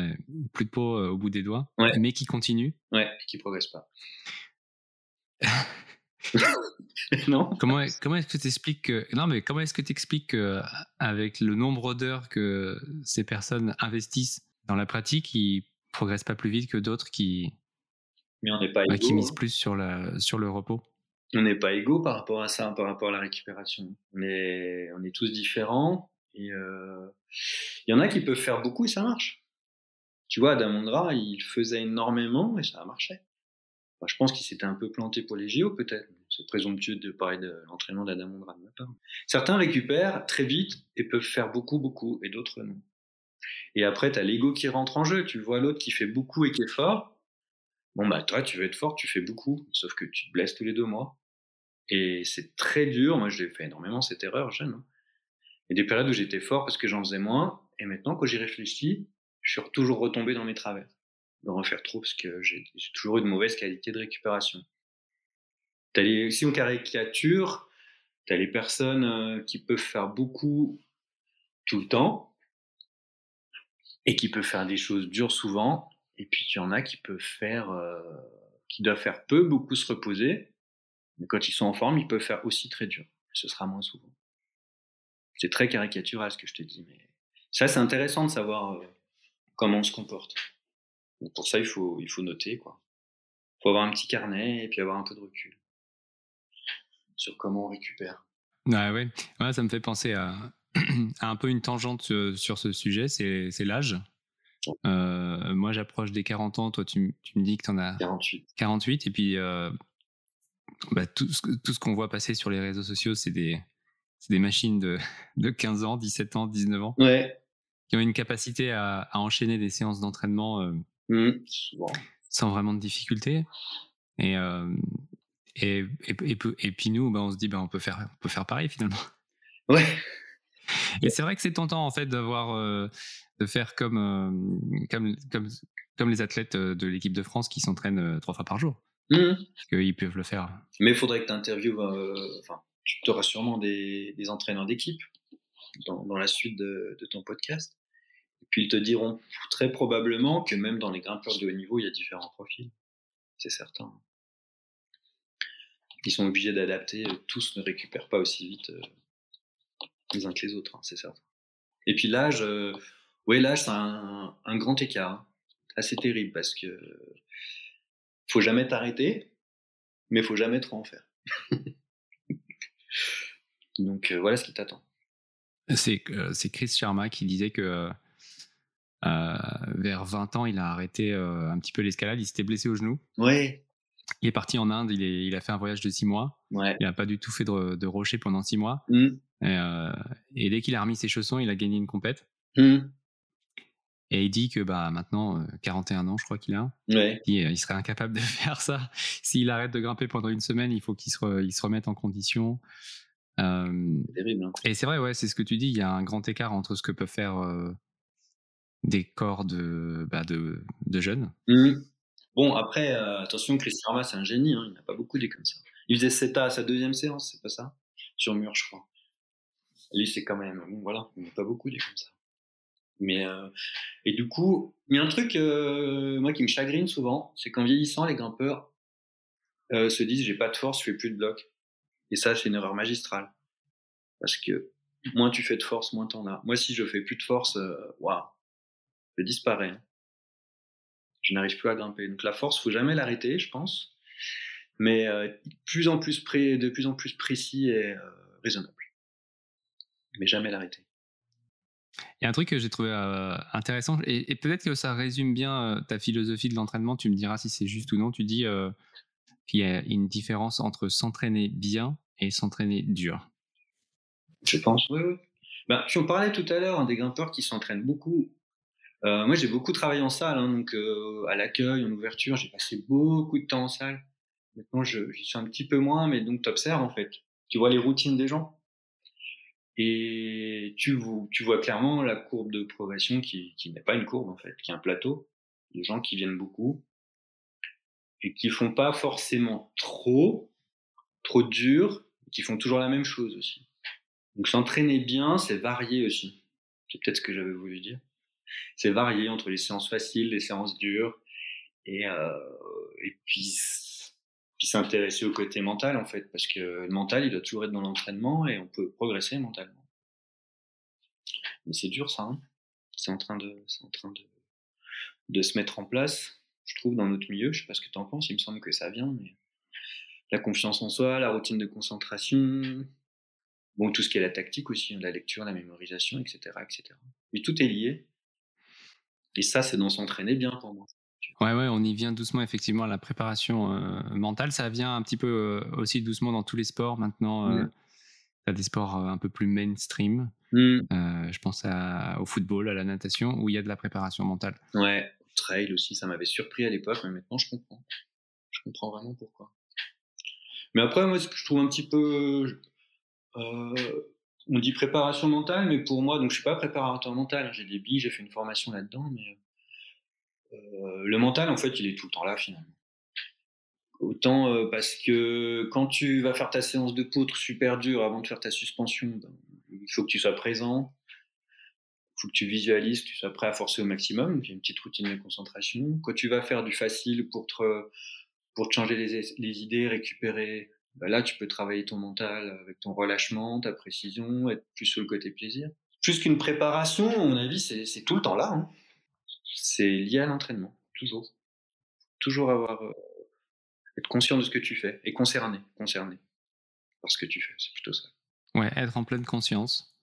plus de peau au bout des doigts, mais qui continue. Ouais, qui progresse pas. [laughs] [laughs] non. Comment, comment est-ce que tu expliques que non mais comment est-ce que tu expliques que avec le nombre d'heures que ces personnes investissent dans la pratique, ils progressent pas plus vite que d'autres qui mais on n'est pas bah, qui misent plus sur la sur le repos? On n'est pas égaux par rapport à ça, par rapport à la récupération. On est on est tous différents et euh, il y en a qui peuvent faire beaucoup et ça marche. Tu vois, Damondra, il faisait énormément et ça a marché je pense qu'il s'était un peu planté pour les JO, peut-être. C'est présomptueux de parler de l'entraînement d'Adam Ondra de ma part. Certains récupèrent très vite et peuvent faire beaucoup, beaucoup, et d'autres non. Et après, tu as l'ego qui rentre en jeu. Tu vois l'autre qui fait beaucoup et qui est fort. Bon, bah, toi, tu veux être fort, tu fais beaucoup. Sauf que tu te blesses tous les deux mois. Et c'est très dur. Moi, j'ai fait énormément cette erreur jeune. Hein. A des périodes où j'étais fort parce que j'en faisais moins. Et maintenant, quand j'y réfléchis, je suis toujours retombé dans mes travers de refaire trop parce que j'ai toujours eu de mauvaise qualité de récupération. Les, si on caricature, tu as les personnes euh, qui peuvent faire beaucoup tout le temps et qui peuvent faire des choses dures souvent, et puis il y en a qui peuvent faire, euh, qui doivent faire peu, beaucoup se reposer, mais quand ils sont en forme, ils peuvent faire aussi très dur. Ce sera moins souvent. C'est très caricatural ce que je te dis, mais ça c'est intéressant de savoir euh, comment on se comporte pour ça, il faut, il faut noter, quoi. Il faut avoir un petit carnet et puis avoir un peu de recul sur comment on récupère. Ah ouais, ouais ça me fait penser à, [clears throat] à, un peu une tangente euh, sur ce sujet, c'est l'âge. Euh, moi, j'approche des 40 ans. Toi, tu, tu me dis que tu en as 48. 48. Et puis, euh, bah, tout ce, tout ce qu'on voit passer sur les réseaux sociaux, c'est des, des machines de, [laughs] de 15 ans, 17 ans, 19 ans. Ouais. Qui ont une capacité à, à enchaîner des séances d'entraînement Mmh, sans vraiment de difficulté. Et, euh, et, et, et, puis nous, bah, on se dit, bah, on, peut faire, on peut faire pareil finalement. Ouais. [laughs] Et c'est vrai que c'est tentant en fait d'avoir, euh, de faire comme, euh, comme, comme, comme les athlètes de l'équipe de France qui s'entraînent trois fois par jour. Mmh. qu'ils peuvent le faire. Mais il faudrait que tu interviewes, enfin, tu auras sûrement des, des entraîneurs d'équipe dans, dans, la suite de, de, ton podcast. Et puis ils te diront très probablement que même dans les grimpeurs de haut niveau, il y a différents profils. C'est certain. Ils sont obligés d'adapter. Tous ne récupèrent pas aussi vite euh, les uns que les autres, hein, c'est certain. Et puis l'âge, euh, l'âge, c'est un, grand écart. Hein. Assez terrible parce que faut jamais t'arrêter, mais faut jamais trop en faire. [laughs] Donc euh, voilà ce qui t'attend. C'est euh, Chris Sharma qui disait que euh, vers 20 ans, il a arrêté euh, un petit peu l'escalade, il s'était blessé au genou. Ouais. Il est parti en Inde, il, est, il a fait un voyage de 6 mois. Ouais. Il n'a pas du tout fait de, de rocher pendant 6 mois. Mmh. Et, euh, et, dès qu'il a remis ses chaussons, il a gagné une compète. Mmh. Et il dit que bah, maintenant, 41 ans, je crois qu'il a, ouais. il, il, serait incapable de [laughs] faire ça. S'il arrête de grimper pendant une semaine, il faut qu'il se, re, il se remette en condition. Euh, terrible. Hein. Et c'est vrai, ouais, c'est ce que tu dis. Il y a un grand écart entre ce que peuvent faire euh, des corps de, bah, de, jeunes. Mmh. Bon, après, euh, attention, Chris Sharma, c'est un génie. Hein, il n'a pas beaucoup des comme ça. Il faisait CETA à sa deuxième séance, c'est pas ça? Sur mur, je crois. Lui, c'est quand même. Bon, voilà, il n'y a pas beaucoup des comme ça. Mais euh, et du coup, il y a un truc euh, moi qui me chagrine souvent, c'est qu'en vieillissant, les grimpeurs se disent j'ai pas de force, je fais plus de bloc. Et ça, c'est une erreur magistrale parce que moins tu fais de force, moins t'en as. Moi, si je fais plus de force, waouh, je disparais. Hein. Je n'arrive plus à grimper. Donc la force, faut jamais l'arrêter, je pense. Mais plus en plus près, de plus en plus précis et raisonnable. Mais jamais l'arrêter. Il y a un truc que j'ai trouvé euh, intéressant, et, et peut-être que ça résume bien euh, ta philosophie de l'entraînement, tu me diras si c'est juste ou non, tu dis euh, qu'il y a une différence entre s'entraîner bien et s'entraîner dur. Je pense, oui, oui. Ben, tu en parlais tout à l'heure, hein, des grimpeurs qui s'entraînent beaucoup. Moi, j'ai beaucoup travaillé en salle, hein, donc à l'accueil, en ouverture, j'ai passé beaucoup de temps en salle. Maintenant, j'y suis un petit peu moins, mais donc tu observes en fait. Tu vois les routines des gens. Et tu, vois clairement la courbe de progression qui, n'est pas une courbe en fait, qui est un plateau. Des gens qui viennent beaucoup et qui font pas forcément trop, trop dur, qui font toujours la même chose aussi. Donc s'entraîner bien, c'est varier aussi. C'est peut-être ce que j'avais voulu dire. C'est varier entre les séances faciles, les séances dures, et, euh, et puis puis s'intéresser au côté mental en fait, parce que le mental il doit toujours être dans l'entraînement et on peut progresser mentalement. Mais c'est dur ça, hein c'est en train de, en train de, de se mettre en place, je trouve dans notre milieu. Je sais pas ce que tu en penses, il me semble que ça vient, mais la confiance en soi, la routine de concentration, bon tout ce qui est la tactique aussi, la lecture, la mémorisation, etc., etc. Mais tout est lié. Et ça, c'est dans s'entraîner bien pour moi. Ouais, ouais, on y vient doucement effectivement à la préparation euh, mentale. Ça vient un petit peu euh, aussi doucement dans tous les sports maintenant. Euh, Mmh. Tu as des sports un peu plus mainstream. Mmh. je pense à, au football, à la natation, où il y a de la préparation mentale. Ouais, trail aussi, ça m'avait surpris à l'époque, mais maintenant je comprends. Je comprends vraiment pourquoi. Mais après, moi, ce que je trouve un petit peu. On dit préparation mentale, mais pour moi, donc je suis pas préparateur mental. J'ai des billes, j'ai fait une formation là-dedans, mais euh, le mental, en fait, il est tout le temps là finalement. Autant euh, parce que quand tu vas faire ta séance de poutre super dure avant de faire ta suspension, ben, il faut que tu sois présent, il faut que tu visualises, que tu sois prêt à forcer au maximum. A une petite routine de concentration. Quand tu vas faire du facile pour te, pour changer les idées, récupérer, ben là tu peux travailler ton mental avec ton relâchement, ta précision, être plus sur le côté plaisir. Plus qu'une préparation, à mon avis, c'est tout le temps là. Hein c'est lié à l'entraînement, toujours. Toujours avoir, euh, être conscient de ce que tu fais et concerné, concerné par ce que tu fais, c'est plutôt ça. Ouais, être en pleine conscience,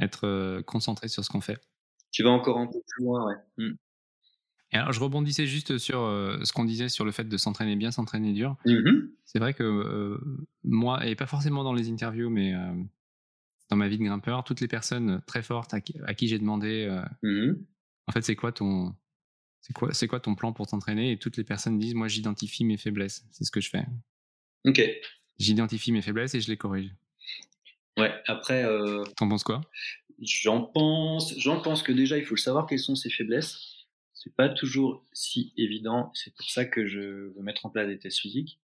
être euh, concentré sur ce qu'on fait. Tu vas encore un peu plus loin, ouais. Mmh. Et alors, je rebondissais juste sur euh, ce qu'on disait sur le fait de s'entraîner bien, s'entraîner dur. Mmh. C'est vrai que euh, moi, et pas forcément dans les interviews, mais dans ma vie de grimpeur, toutes les personnes très fortes à qui, qui j'ai demandé mmh. en fait, c'est quoi ton c'est quoi c'est quoi ton plan pour t'entraîner? Et toutes les personnes disent moi j'identifie mes faiblesses, c'est ce que je fais. Ok. J'identifie mes faiblesses et je les corrige. Ouais. Après. Euh, T'en penses quoi? J'en pense j'en pense que déjà il faut savoir quelles sont ses faiblesses. C'est pas toujours si évident. C'est pour ça que je veux mettre en place des tests physiques.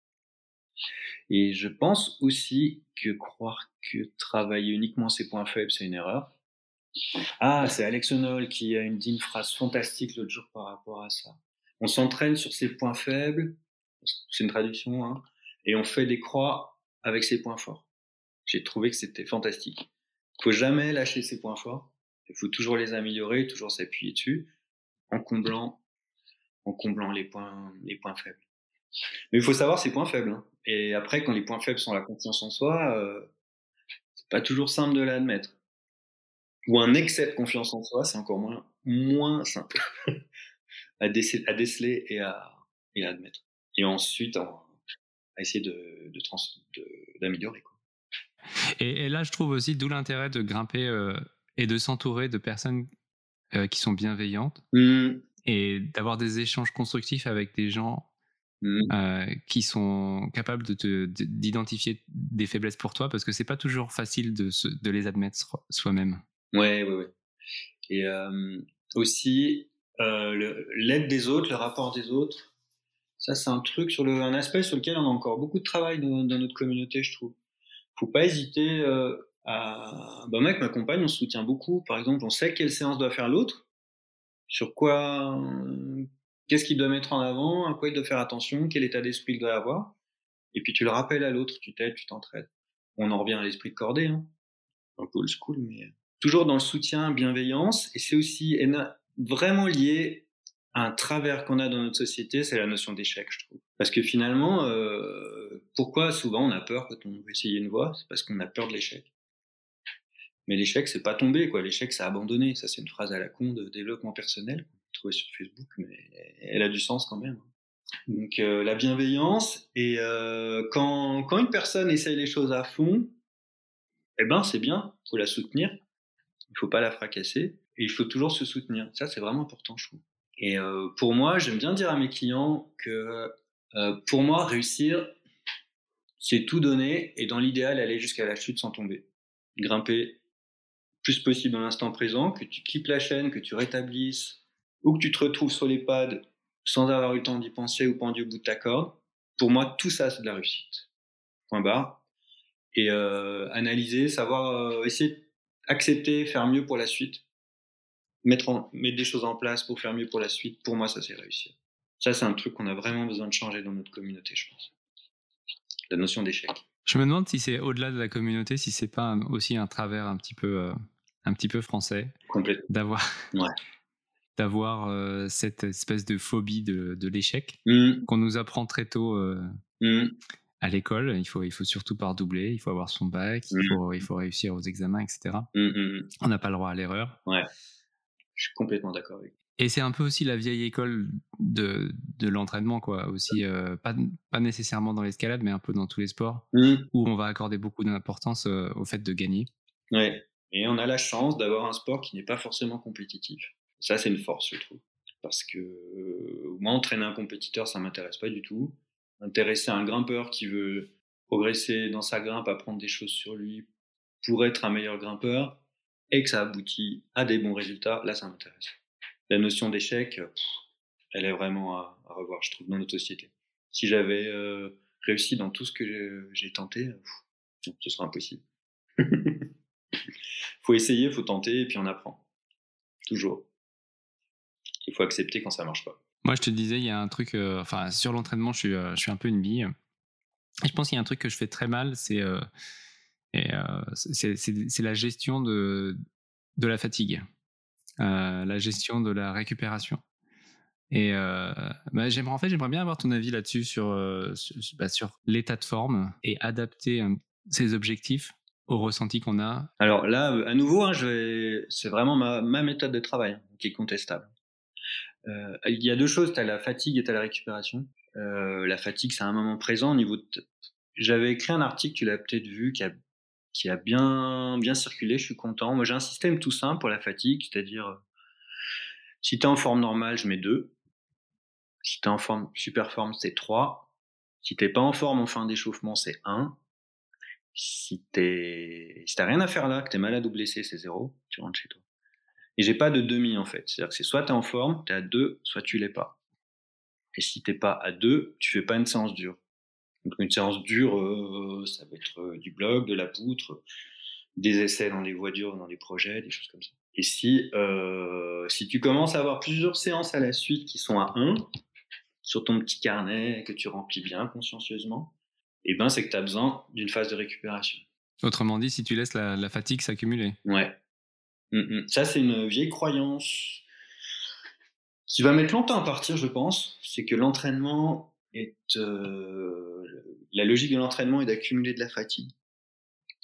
Et je pense aussi que croire que travailler uniquement ses points faibles, c'est une erreur. Ah, c'est Alex Honnold qui a une, dit phrase fantastique l'autre jour par rapport à ça. On s'entraîne sur ses points faibles, c'est une traduction, hein, et on fait des croix avec ses points forts. J'ai trouvé que c'était fantastique. Il faut jamais lâcher ses points forts. Il faut toujours les améliorer, toujours s'appuyer dessus, en comblant, en comblant les points, les points faibles. Mais il faut savoir ses points faibles. Hein. Et après, quand les points faibles sont la confiance en soi, euh, c'est pas toujours simple de l'admettre. Ou un excès de confiance en soi, c'est encore moins, moins simple [laughs] à, déceler, à, déceler, et à, et à admettre. Et ensuite, à, essayer de, d'améliorer. Et, et, là, je trouve aussi d'où l'intérêt de grimper euh, et de s'entourer de personnes euh, qui sont bienveillantes mmh. et d'avoir des échanges constructifs avec des gens mmh. euh, qui sont capables de d'identifier des faiblesses pour toi parce que c'est pas toujours facile de, de les admettre soi-même. Ouais, ouais, ouais. Et aussi l'aide des autres, le rapport des autres. Ça, c'est un truc sur le, un aspect sur lequel on a encore beaucoup de travail dans, dans notre communauté, je trouve. Faut pas hésiter euh, à, bah, mec, ma compagne, on se soutient beaucoup. Par exemple, on sait quelle séance doit faire l'autre, sur quoi, qu'est-ce qu'il doit mettre en avant, à quoi il doit faire attention, quel état d'esprit il doit avoir. Et puis tu le rappelles à l'autre, tu t'aides, tu t'entraides. On en revient à l'esprit de cordée, hein. un peu old school, mais toujours dans le soutien, bienveillance. Et c'est aussi vraiment lié à un travers qu'on a dans notre société, c'est la notion d'échec, je trouve. Parce que finalement, euh, pourquoi souvent on a peur quand on veut essayer une voie? C'est parce qu'on a peur de l'échec. Mais l'échec, c'est pas tomber, quoi. L'échec, c'est abandonner. Ça, c'est une phrase à la con de développement personnel trouver sur Facebook, mais elle a du sens quand même. Donc, euh, la bienveillance. Et euh, quand, quand une personne essaye les choses à fond, eh ben, c'est bien. Faut la soutenir. Il faut pas la fracasser. Et il faut toujours se soutenir. Ça, c'est vraiment important, je trouve. Et euh, pour moi, j'aime bien dire à mes clients que pour moi, réussir, c'est tout donner et dans l'idéal, aller jusqu'à la chute sans tomber. Grimper plus possible dans l'instant présent, que tu quittes la chaîne, que tu rétablisses, ou que tu te retrouves sur les pads sans avoir eu le temps d'y penser ou pendu au bout de ta corde. Pour moi, tout ça, c'est de la réussite. Point barre. Et euh, analyser, savoir, euh, essayer accepter, faire mieux pour la suite. Mettre, des choses en place pour faire mieux pour la suite. Pour moi, ça, c'est réussir. Ça, c'est un truc qu'on a vraiment besoin de changer dans notre communauté, je pense. La notion d'échec. Je me demande si c'est au-delà de la communauté, si c'est pas aussi un travers un petit peu euh, un petit peu français. D'avoir. [laughs] d'avoir euh, cette espèce de phobie de, de l'échec mmh. qu'on nous apprend très tôt euh, mmh. à l'école. Il faut, il faut surtout pas redoubler, il faut avoir son bac, il, mmh. faut, il faut réussir aux examens, etc. On n'a pas le droit à l'erreur. Ouais, je suis complètement d'accord avec et c'est un peu aussi la vieille école de, de l'entraînement, quoi. Aussi, euh, pas, pas nécessairement dans l'escalade, mais un peu dans tous les sports, où on va accorder beaucoup d'importance au fait de gagner. Ouais. Et on a la chance d'avoir un sport qui n'est pas forcément compétitif. Ça, c'est une force, je trouve. Parce que euh, moi, entraîner un compétiteur, ça m'intéresse pas du tout. Intéresser un grimpeur qui veut progresser dans sa grimpe, apprendre des choses sur lui pour être un meilleur grimpeur, et que ça aboutit à des bons résultats, là, ça m'intéresse. La notion d'échec, elle est vraiment à, revoir, je trouve, dans notre société. Si j'avais euh, réussi dans tout ce que j'ai tenté, ce serait impossible. [laughs] [laughs] faut essayer, faut tenter, et puis on apprend. Toujours. Il faut accepter quand ça marche pas. Moi, je te disais, il y a un truc, euh, enfin, sur l'entraînement, je suis, euh, je suis un peu une bille. je pense qu'il y a un truc que je fais très mal, c'est euh, c'est la gestion de, de la fatigue, la gestion de la récupération. Et bah, j'aimerais en fait, j'aimerais bien avoir ton avis là-dessus sur, sur, bah, sur l'état de forme et adapter ses objectifs au ressenti qu'on a Alors là, à nouveau, hein, c'est vraiment ma, méthode de travail hein, qui est contestable. Euh, il y a deux choses, tu as la fatigue et tu as la récupération. Euh, la fatigue, c'est un moment présent au niveau de... J'avais écrit un article, tu l'as peut-être vu, qui a, bien circulé, je suis content. Moi, j'ai un système tout simple pour la fatigue, c'est-à-dire, si tu es en forme normale, je mets 2. Si tu es en forme super forme, c'est 3. Si t'es pas en forme en fin d'échauffement, c'est 1 si t'es, t'as rien à faire là, que t'es malade ou blessé, c'est zéro, tu rentres chez toi. Et j'ai pas de demi en fait. C'est-à-dire que c'est soit tu es en forme, tu es à 2, soit tu l'es pas. Et si t'es pas à 2, tu fais pas une séance dure. Donc une séance dure, euh, ça va être euh, du blog, de la poutre, des essais dans les voitures, dans les projets, des choses comme ça. Et si, euh, si tu commences à avoir plusieurs séances à la suite qui sont à 1, sur ton petit carnet que tu remplis bien consciencieusement, eh ben c'est que tu as besoin d'une phase de récupération. Autrement dit, si tu laisses la, fatigue s'accumuler. Ouais. Mm, mm. Ça, c'est une vieille croyance qui va mettre longtemps à partir, je pense. C'est que l'entraînement est. Euh, la logique de l'entraînement est d'accumuler de la fatigue.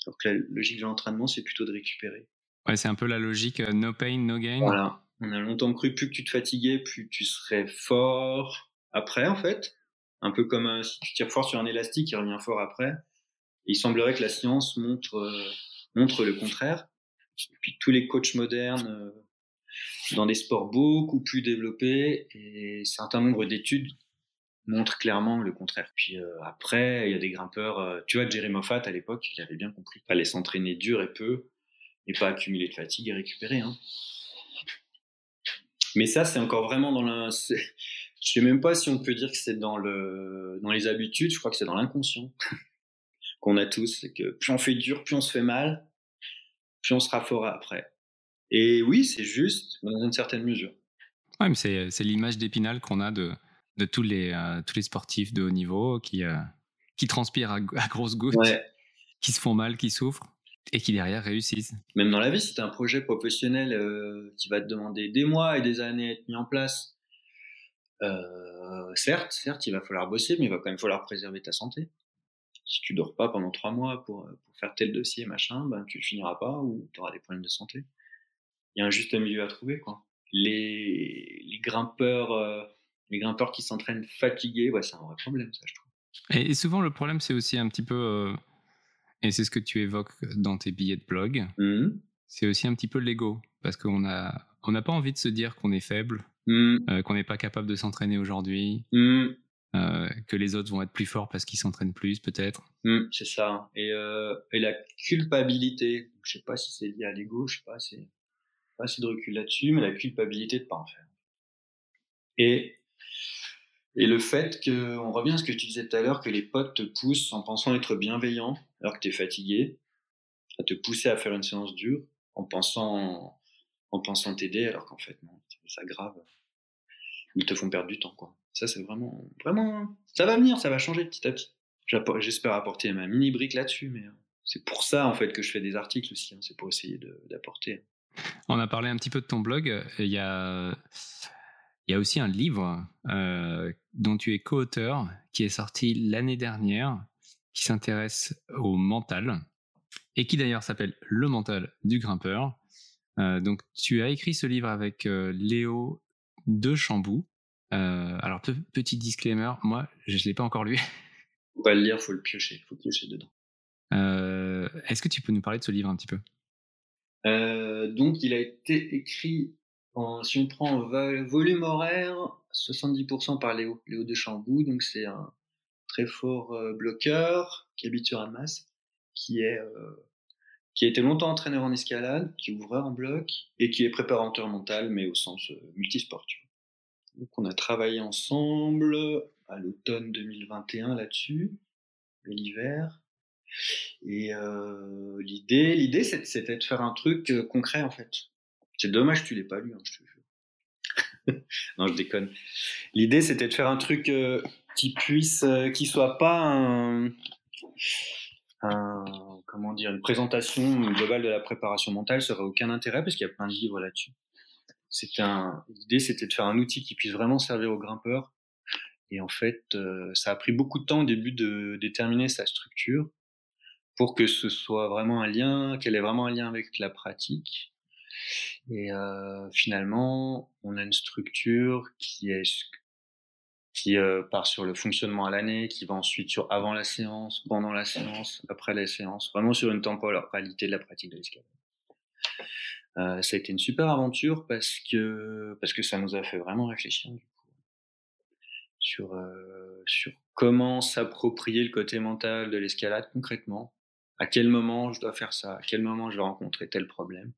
Donc la logique de l'entraînement, c'est plutôt de récupérer. Ouais, c'est un peu la logique euh, no pain, no gain. Voilà. On a longtemps cru plus que tu te fatiguais, plus tu serais fort après, en fait. Un peu comme euh, si tu tires fort sur un élastique, il revient fort après. il semblerait que la science montre, euh, montre le contraire. Puis tous les coachs modernes, dans des sports beaucoup plus développés, et certain nombre d'études montrent clairement le contraire. Puis après, il y a des grimpeurs. tu vois, Jerry Moffat à l'époque, il avait bien compris. Fallait s'entraîner dur et peu et pas accumuler de fatigue et récupérer. Hein. Mais ça, c'est encore vraiment dans la. Je sais même pas si on peut dire que c'est dans le dans les habitudes. Je crois que c'est dans l'inconscient [laughs] qu'on a tous. C'est que plus on fait dur, plus on se fait mal, plus on sera fort après. Et oui, c'est juste, dans une certaine mesure. Ouais, mais c'est l'image d'épinal qu'on a de de tous les euh, tous les sportifs de haut niveau qui euh, qui transpirent à, à grosses gouttes, qui se font mal, qui souffrent et qui derrière réussissent. Même dans la vie, tu un projet professionnel euh, qui va te demander des mois et des années à être mis en place, euh, certes, certes, il va falloir bosser, mais il va quand même falloir préserver ta santé. Si tu dors pas pendant trois mois pour, pour faire tel dossier, machin, ben tu le finiras pas ou tu auras des problèmes de santé. Il y a un juste milieu à trouver, quoi. Les, les grimpeurs, euh, les grimpeurs qui s'entraînent fatigués, ouais, c'est un vrai problème, ça, je trouve. Et, souvent, le problème, c'est aussi un petit peu et c'est ce que tu évoques dans tes billets de blog. Mmh. C'est aussi un petit peu l'ego, parce qu'on a, on n'a pas envie de se dire qu'on est faible, mmh. euh, qu'on n'est pas capable de s'entraîner aujourd'hui, mmh. euh, que les autres vont être plus forts parce qu'ils s'entraînent plus, peut-être. c'est ça. Et, euh, et, la culpabilité, je sais pas si c'est lié à l'ego, je sais pas, c'est pas assez de recul là-dessus, mais la culpabilité de pas en faire. Et et le fait que, on revient à ce que tu disais tout à l'heure, que les potes te poussent en pensant être bienveillants alors que tu es fatigué, à te pousser à faire une séance dure en pensant, en pensant t'aider alors qu'en fait, non, ça grave. Ils te font perdre du temps, quoi. Ça, c'est vraiment, vraiment, ça va venir, ça va changer petit à petit. J'espère apporter ma mini brique là-dessus, mais euh, c'est pour ça, en fait, que je fais des articles aussi. Hein. c'est pour essayer d'apporter. On a parlé un petit peu de ton blog. Il y a il y a aussi un livre euh, dont tu es co-auteur qui est sorti l'année dernière, qui s'intéresse au mental et qui d'ailleurs s'appelle Le mental du grimpeur. Euh, donc tu as écrit ce livre avec euh, Léo de Chambou. alors petit disclaimer, moi je ne l'ai pas encore lu. [laughs] Faut pas le lire, faut le piocher, faut piocher dedans. Est-ce que tu peux nous parler de ce livre un petit peu? Donc il a été écrit si on prend volume horaire, 70% par Léo, Léo de Chambou, donc c'est un très fort euh, bloqueur qui habite sur Annemasse, qui est euh, qui a été longtemps entraîneur en escalade, qui est ouvreur en bloc et qui est préparateur mental, mais au sens euh, multisport. Donc on a travaillé ensemble à l'automne 2021 là-dessus, l'hiver. Et l'idée, l'idée, c'était de faire un truc concret en fait. C'est dommage que tu l'aies pas lu, hein, je te jure. [laughs] non, je déconne. L'idée, c'était de faire un truc euh, qui puisse, euh, qui soit pas un, comment dire, une présentation globale de la préparation mentale, ça aurait aucun intérêt parce qu'il y a plein de livres là-dessus. Un, l'idée, c'était de faire un outil qui puisse vraiment servir aux grimpeurs. Et en fait, euh, ça a pris beaucoup de temps au début de déterminer sa structure pour que ce soit vraiment un lien, qu'elle ait vraiment un lien avec la pratique et euh, finalement, on a une structure qui est qui euh, part sur le fonctionnement à l'année, qui va ensuite sur avant la séance, pendant la séance, après la séance, vraiment sur une temporalité de la pratique de l'escalade. Euh, ça a été une super aventure parce que parce que ça nous a fait vraiment réfléchir du coup, sur euh, sur comment s'approprier le côté mental de l'escalade concrètement. À quel moment je dois faire ça? À quel moment je vais rencontrer tel problème?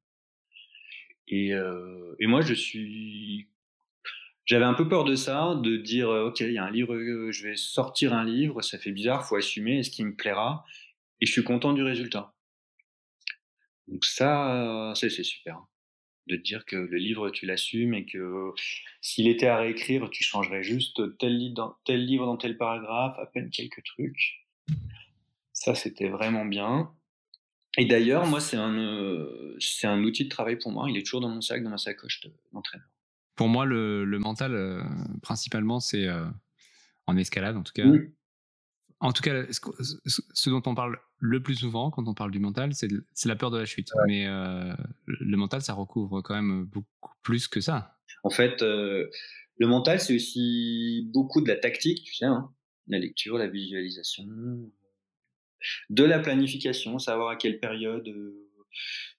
Et, euh, et moi, je suis. J'avais un peu peur de ça, de dire ok, il y a un livre, je vais sortir un livre, ça fait bizarre, faut assumer, est-ce qu'il me plaira? Et je suis content du résultat. Donc ça, c'est super de dire que le livre, tu l'assumes et que s'il était à réécrire, tu changerais juste tel, livre dans, tel livre dans tel paragraphe, à peine quelques trucs. Ça, c'était vraiment bien. Et d'ailleurs, moi, c'est un, euh, c'est un outil de travail pour moi. Il est toujours dans mon sac, dans ma sacoche d'entraîneur. Pour moi, le, le mental, euh, principalement, c'est euh, en escalade, en tout cas. En tout cas, ce, dont on parle le plus souvent quand on parle du mental, c'est la peur de la chute. Mais euh, le mental, ça recouvre quand même beaucoup plus que ça. En fait, le mental, c'est aussi beaucoup de la tactique, tu sais, hein. la lecture, la visualisation, de la planification, savoir à quelle période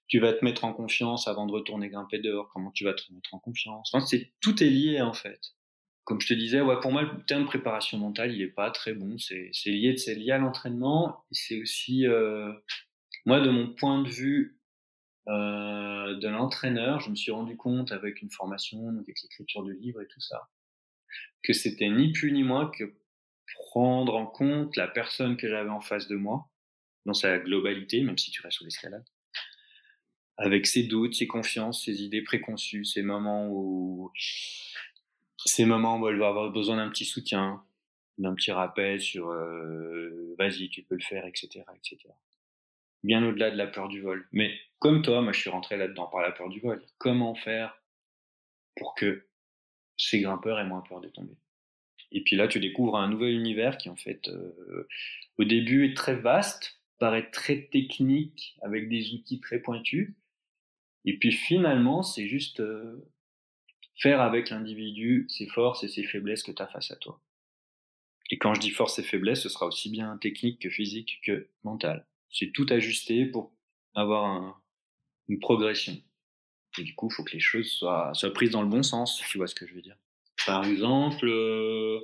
tu vas te mettre en confiance avant de retourner grimper dehors, comment tu vas te mettre en confiance. Enfin, c'est tout est lié en fait comme je te disais, ouais, pour moi, le terme préparation mentale, il est pas très bon. C'est lié, c'est lié à l'entraînement. C'est aussi, euh, moi, de mon point de vue euh, de l'entraîneur, je me suis rendu compte avec une formation, avec l'écriture de livres et tout ça, que c'était ni plus ni moins que prendre en compte la personne que j'avais en face de moi dans sa globalité, même si tu restes sur l'escalade, avec ses doutes, ses confiances, ses idées préconçues, ses moments où ces moments où elle va avoir besoin d'un petit soutien, d'un petit rappel sur euh, vas-y, tu peux le faire, etc., etc. Bien au-delà de la peur du vol. Mais comme toi, moi je suis rentré là-dedans par la peur du vol. Comment faire pour que ces grimpeurs aient moins peur de tomber? Et puis là, tu découvres un nouvel univers qui en fait, euh, au début, est très vaste, paraît très technique, avec des outils très pointus. Et puis finalement, c'est juste euh, faire avec l'individu ses forces et ses faiblesses que tu as face à toi. Et quand je dis force et faiblesse, ce sera aussi bien technique que physique que mental. C'est tout ajusté pour avoir une progression. Et du coup, il faut que les choses soient, prises dans le bon sens, si tu vois ce que je veux dire. Par exemple, euh,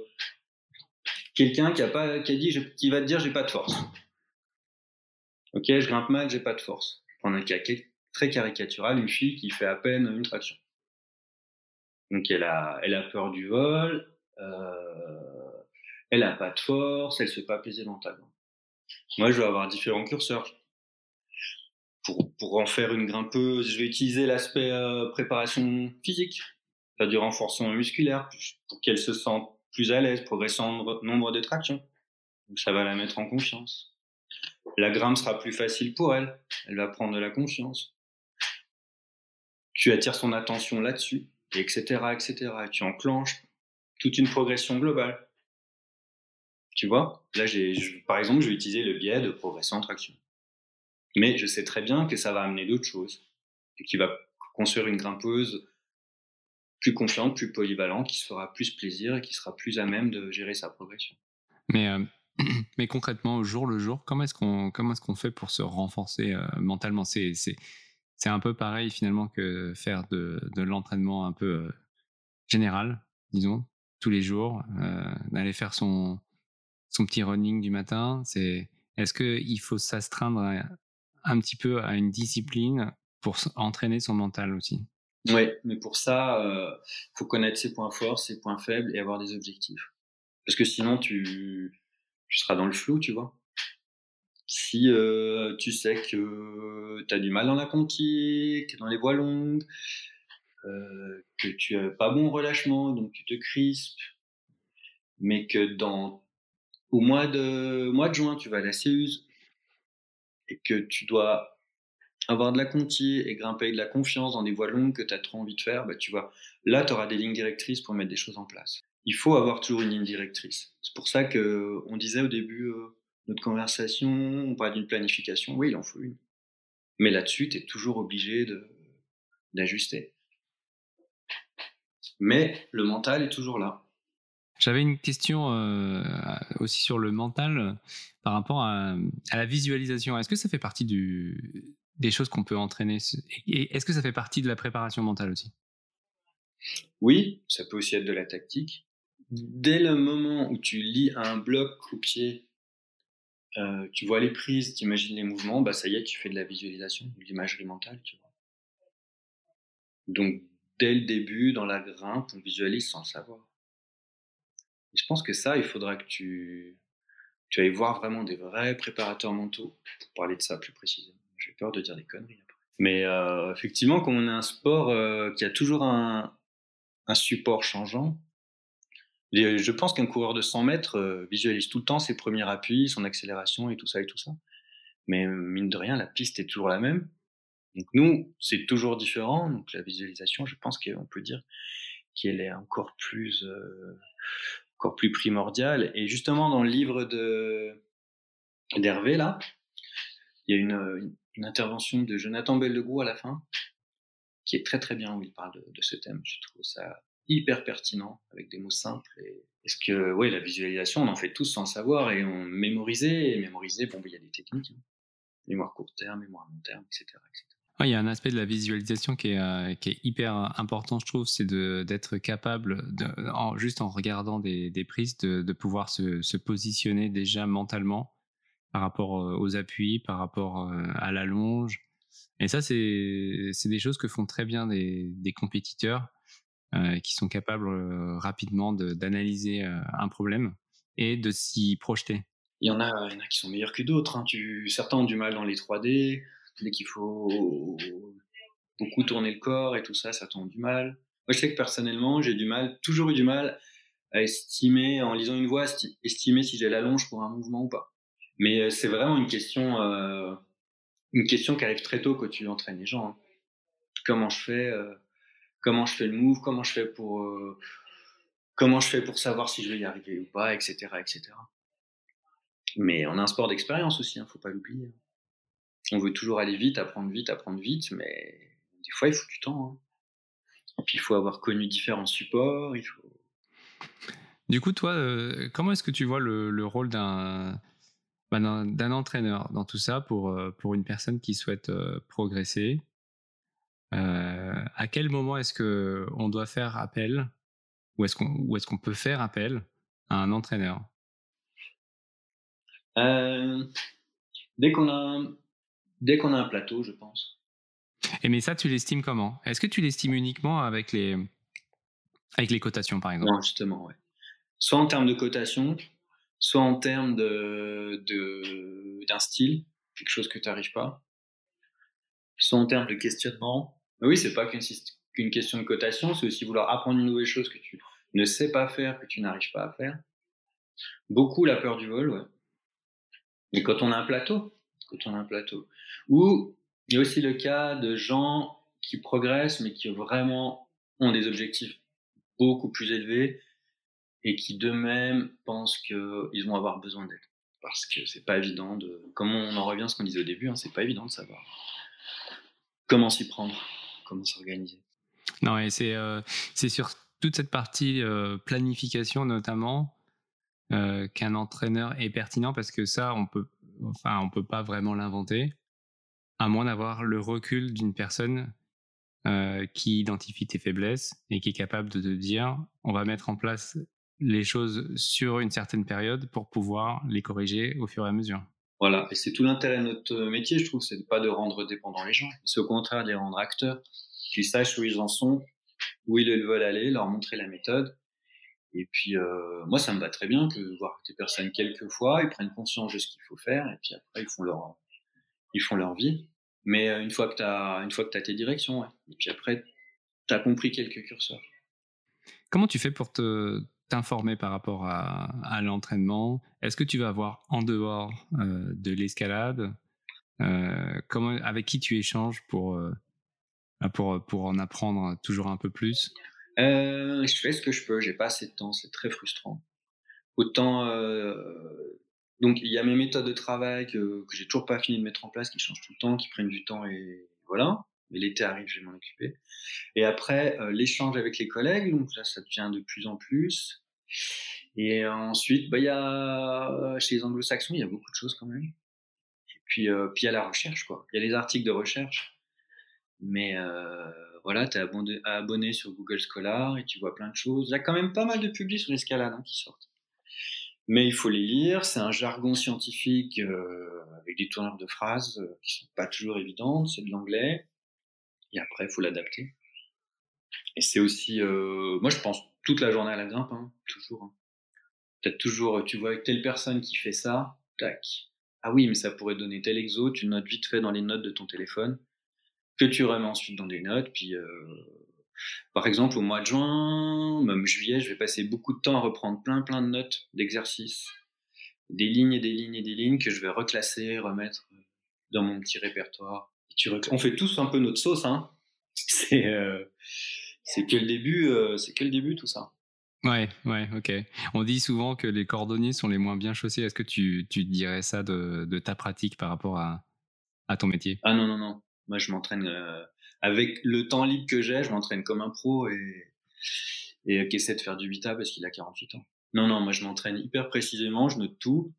quelqu'un qui a pas, qui a dit, qui va te dire, j'ai pas de force. Ok, je grimpe mal, j'ai pas de force. Je un cas très caricatural, une fille qui fait à peine une traction. Donc elle a, elle a peur du vol, euh, elle a pas de force, elle se fait pas plaisir mentalement. Moi, je vais avoir différents curseurs. Pour, pour en faire une grimpeuse, je vais utiliser l'aspect euh, préparation physique, faire du renforcement musculaire pour qu'elle se sente plus à l'aise, progressant en nombre de tractions. Donc ça va la mettre en confiance. La grimpe sera plus facile pour elle, elle va prendre de la confiance. Tu attires son attention là-dessus etc., etc. Et tu enclenches toute une progression globale. Tu vois? Là, j'ai, par exemple, je vais utiliser le biais de progression en traction. Mais je sais très bien que ça va amener d'autres choses et qui va construire une grimpeuse plus confiante, plus polyvalente, qui se fera plus plaisir et qui sera plus à même de gérer sa progression. Mais, euh, [clears throat] concrètement, au jour le jour, comment est-ce qu'on fait pour se renforcer euh, mentalement? C'est un peu pareil finalement que faire de, l'entraînement un peu euh, général, disons, tous les jours, euh, d'aller faire son, son petit running du matin. C'est est-ce qu'il faut s'astreindre un petit peu à une discipline pour entraîner son mental aussi? Oui, mais pour ça, euh, faut connaître ses points forts, ses points faibles et avoir des objectifs. Parce que sinon, tu, tu seras dans le flou, tu vois. Si euh, tu sais que tu as du mal dans la conquille, que tu es dans les voies longues, euh, que tu n'as pas bon relâchement, donc tu te crispes, mais que dans au mois de mois de juin tu vas à la CEUS et que tu dois avoir de la conquille et grimper de la confiance dans des voies longues que tu as trop envie de faire, bah, tu vois, là tu auras des lignes directrices pour mettre des choses en place. Il faut avoir toujours une ligne directrice. C'est pour ça que on disait au début euh, notre conversation, on parle d'une planification, oui, il en faut une. Mais là-dessus, tu es toujours obligé d'ajuster. Mais le mental est toujours là. J'avais une question euh, aussi sur le mental par rapport à, la visualisation. Est-ce que ça fait partie du, des choses qu'on peut entraîner? Et est-ce que ça fait partie de la préparation mentale aussi? Oui, ça peut aussi être de la tactique. Dès le moment où tu lis un bloc au pied euh, tu vois les prises, tu imagines les mouvements, bah ça y est, tu fais de la visualisation, de l'imagerie mentale, tu vois. Donc, dès le début, dans la grimpe, on visualise sans le savoir. Je pense que ça, il faudra que tu, tu ailles voir vraiment des vrais préparateurs mentaux pour parler de ça plus précisément. J'ai peur de dire des conneries après. Mais euh, effectivement, comme on a un sport euh, qui a toujours un support changeant, je pense qu'un coureur de 100 mètres euh, visualise tout le temps ses premiers appuis, son accélération et tout ça et tout ça. Mais mine de rien, la piste est toujours la même. Donc nous, c'est toujours différent. Donc la visualisation, je pense qu'on peut dire qu'elle est encore plus, euh, encore plus primordiale. Et justement, dans le livre de d'Hervé là, il y a une, une, intervention de Jonathan Bellegrou à la fin, qui est très très bien où il parle de, de ce thème. Je trouve ça hyper pertinent avec des mots simples. Et, est-ce que, oui, la visualisation, on en fait tous sans savoir et on mémorisait et mémoriser. Bon, il y a des techniques, hein. mémoire court terme, mémoire long terme, etc., il y a un aspect de la visualisation qui est, euh, qui est hyper important, je trouve, c'est d'être capable, juste en regardant des, des prises, de, de pouvoir se, se, positionner déjà mentalement par rapport euh, aux appuis, par rapport euh, à la longe. Et ça, c'est des choses que font très bien des, des compétiteurs euh, qui sont capables rapidement d'analyser un problème et de s'y projeter. Il y, en a, qui sont meilleurs que d'autres. Hein. Certains ont du mal dans les 3D, dès qu'il faut beaucoup tourner le corps et tout ça, ça tombe du mal. Moi, je sais que personnellement, j'ai du mal, toujours eu du mal à estimer, en lisant une voix, estimer si j'ai la longe pour un mouvement ou pas. Mais euh, c'est vraiment une question, euh, une question qui arrive très tôt quand tu entraînes les gens. Hein. Comment je fais, euh, comment je fais le move, comment je fais pour, comment je fais pour savoir si je vais y arriver ou pas, etc., etc. Mais on a un sport d'expérience aussi, hein, faut pas l'oublier on veut toujours aller vite, apprendre vite, apprendre vite, mais des fois, il faut du temps. Hein. Et puis, il faut avoir connu différents supports. Il. Du coup, toi, euh, comment est-ce que tu vois le, rôle bah, d'un entraîneur dans tout ça pour, euh, une personne qui souhaite euh, progresser? À quel moment est-ce qu'on doit faire appel ou est-ce qu'on est qu'on peut faire appel à un entraîneur? Dès qu'on a Dès qu'on a un plateau, je pense. Et mais ça, tu l'estimes comment? Est-ce que tu l'estimes uniquement avec les, avec les cotations, par exemple? Non, justement, ouais. Soit en termes de cotation, soit en termes de, d'un style, quelque chose que tu n'arrives pas, soit en termes de questionnement. Oui, c'est pas qu'une, question de cotation, c'est aussi vouloir apprendre une nouvelle chose que tu ne sais pas faire, que tu n'arrives pas à faire. Beaucoup la peur du vol, ouais. Et quand on a un plateau, quand on a un plateau. Ou il y a aussi le cas de gens qui progressent, mais qui vraiment ont des objectifs beaucoup plus élevés et qui d'eux-mêmes pensent qu'ils vont avoir besoin d'aide. Parce que c'est pas évident de. Comme on en revient à ce qu'on disait au début, hein, c'est pas évident de savoir comment s'y prendre, s'organiser. Non, et c'est euh, sur toute cette partie euh, planification notamment euh, qu'un entraîneur est pertinent parce que ça, on peut, enfin, on peut pas vraiment l'inventer à moins d'avoir le recul d'une personne qui identifie tes faiblesses et qui est capable de te dire on va mettre en place les choses sur une certaine période pour pouvoir les corriger au fur et à mesure. Voilà, et c'est tout l'intérêt de notre métier, je trouve, c'est pas de rendre dépendants les gens, c'est au contraire de les rendre acteurs, qu'ils sachent où ils en sont, où ils veulent aller, leur montrer la méthode. Et puis, euh, moi, ça me va très bien que voir des personnes quelques fois, ils prennent conscience de ce qu'il faut faire, et puis après, ils font leur, ils font leur vie. Mais euh, une fois que tu as, une fois que as tes directions. Et puis après, tu as compris quelques curseurs. Comment tu fais pour te t'informer par rapport à, l'entraînement Est-ce que tu vas voir en dehors euh, de l'escalade euh, Avec qui tu échanges pour, euh, pour, pour en apprendre toujours un peu plus? Je fais ce que je peux, j'ai pas assez de temps, c'est très frustrant. Autant donc il y a mes méthodes de travail que, que j'ai toujours pas fini de mettre en place, qui changent tout le temps, qui prennent du temps et voilà. Mais l'été arrive, je vais m'en occuper. Et après euh, l'échange avec les collègues, donc là ça devient de plus en plus. Et ensuite, bah y a chez les Anglo-Saxons, il y a beaucoup de choses quand même. Et puis euh, puis il y a la recherche quoi. Il y a les articles de recherche. Mais euh, voilà, tu es abonné, sur Google Scholar et tu vois plein de choses. Il y a quand même pas mal de publics sur l'escalade hein, qui sortent mais il faut les lire. C'est un jargon scientifique euh, avec des tourneurs de phrases euh, qui sont pas toujours évidentes. C'est de l'anglais. Et après, il faut l'adapter. Et c'est aussi, moi je pense toute la journée à la grimpe, hein, toujours. Hein. Peut-être toujours, tu vois telle personne qui fait ça, tac. Ah oui, mais ça pourrait donner tel exo, tu notes vite fait dans les notes de ton téléphone, que tu remets ensuite dans des notes, puis par exemple, au mois de juin, même juillet, je vais passer beaucoup de temps à reprendre plein plein de notes d'exercices, des lignes et des lignes et des lignes que je vais reclasser, remettre dans mon petit répertoire. On fait tous un peu notre sauce, hein. [laughs] C'est euh, que le début, euh, c'est que le début tout ça. Ouais, ouais, ok. On dit souvent que les cordonniers sont les moins bien chaussés. Est-ce que tu, tu dirais ça de, de, ta pratique par rapport à, à ton métier? Ah non, non, non. Moi, je m'entraîne euh, avec le temps libre que j'ai, je m'entraîne comme un pro et, et qui essaie de faire du vita parce qu'il a 48 ans. Non, non, moi je m'entraîne hyper précisément, je note tout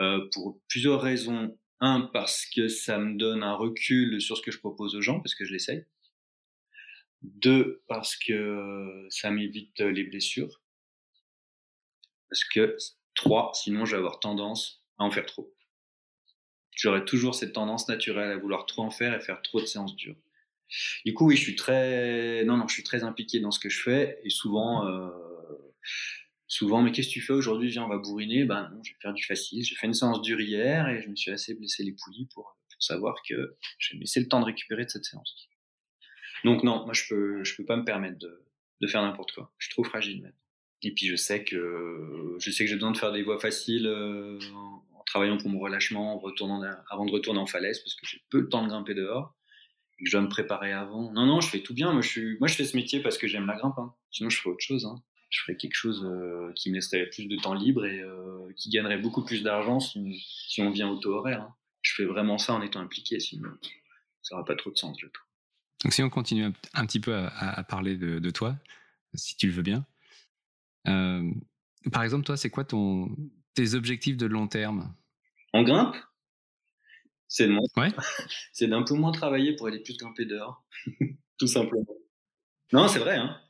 euh, pour plusieurs raisons. Un, parce que ça me donne un recul sur ce que je propose aux gens, parce que je l'essaye. Deux, parce que ça m'évite les blessures. Parce que trois, sinon je vais avoir tendance à en faire trop. J'aurai toujours cette tendance naturelle à vouloir trop en faire et faire trop de séances dures. Du coup, oui, je suis très, non, non, je suis très impliqué dans ce que je fais et souvent, euh, souvent, mais qu'est-ce que tu fais aujourd'hui? Viens, on va bourriner. Ben non, je vais faire du facile. J'ai fait une séance dure hier et je me suis assez blessé les poulies pour, savoir que je vais me laisser le temps de récupérer de cette séance. Donc non, moi je peux, je peux pas me permettre de, de faire n'importe quoi. Je suis trop fragile maintenant. Et puis je sais que, je sais que j'ai besoin de faire des voies faciles euh, en, travaillant pour mon relâchement, en retournant avant de retourner en falaise parce que j'ai peu le temps de grimper dehors et que je dois me préparer avant. Non, non, je fais tout bien. Moi, je, suis, moi, je fais ce métier parce que j'aime la grimpe. Hein. Sinon, je ferais autre chose. Hein je ferais quelque chose euh, qui me laisserait plus de temps libre et euh, qui gagnerait beaucoup plus d'argent si, si, on vient au taux horaire. Hein. Je fais vraiment ça en étant impliqué, sinon ça n'aura pas trop de sens, je trouve. Donc si on continue un, petit peu à, parler de, de, toi, si tu le veux bien. Euh, par exemple, toi, c'est quoi ton, tes objectifs de long terme? En grimpe? C'est de ouais. [laughs] c'est d'un peu moins travailler pour aller plus grimper dehors, [laughs] tout simplement. Non, c'est vrai. Hein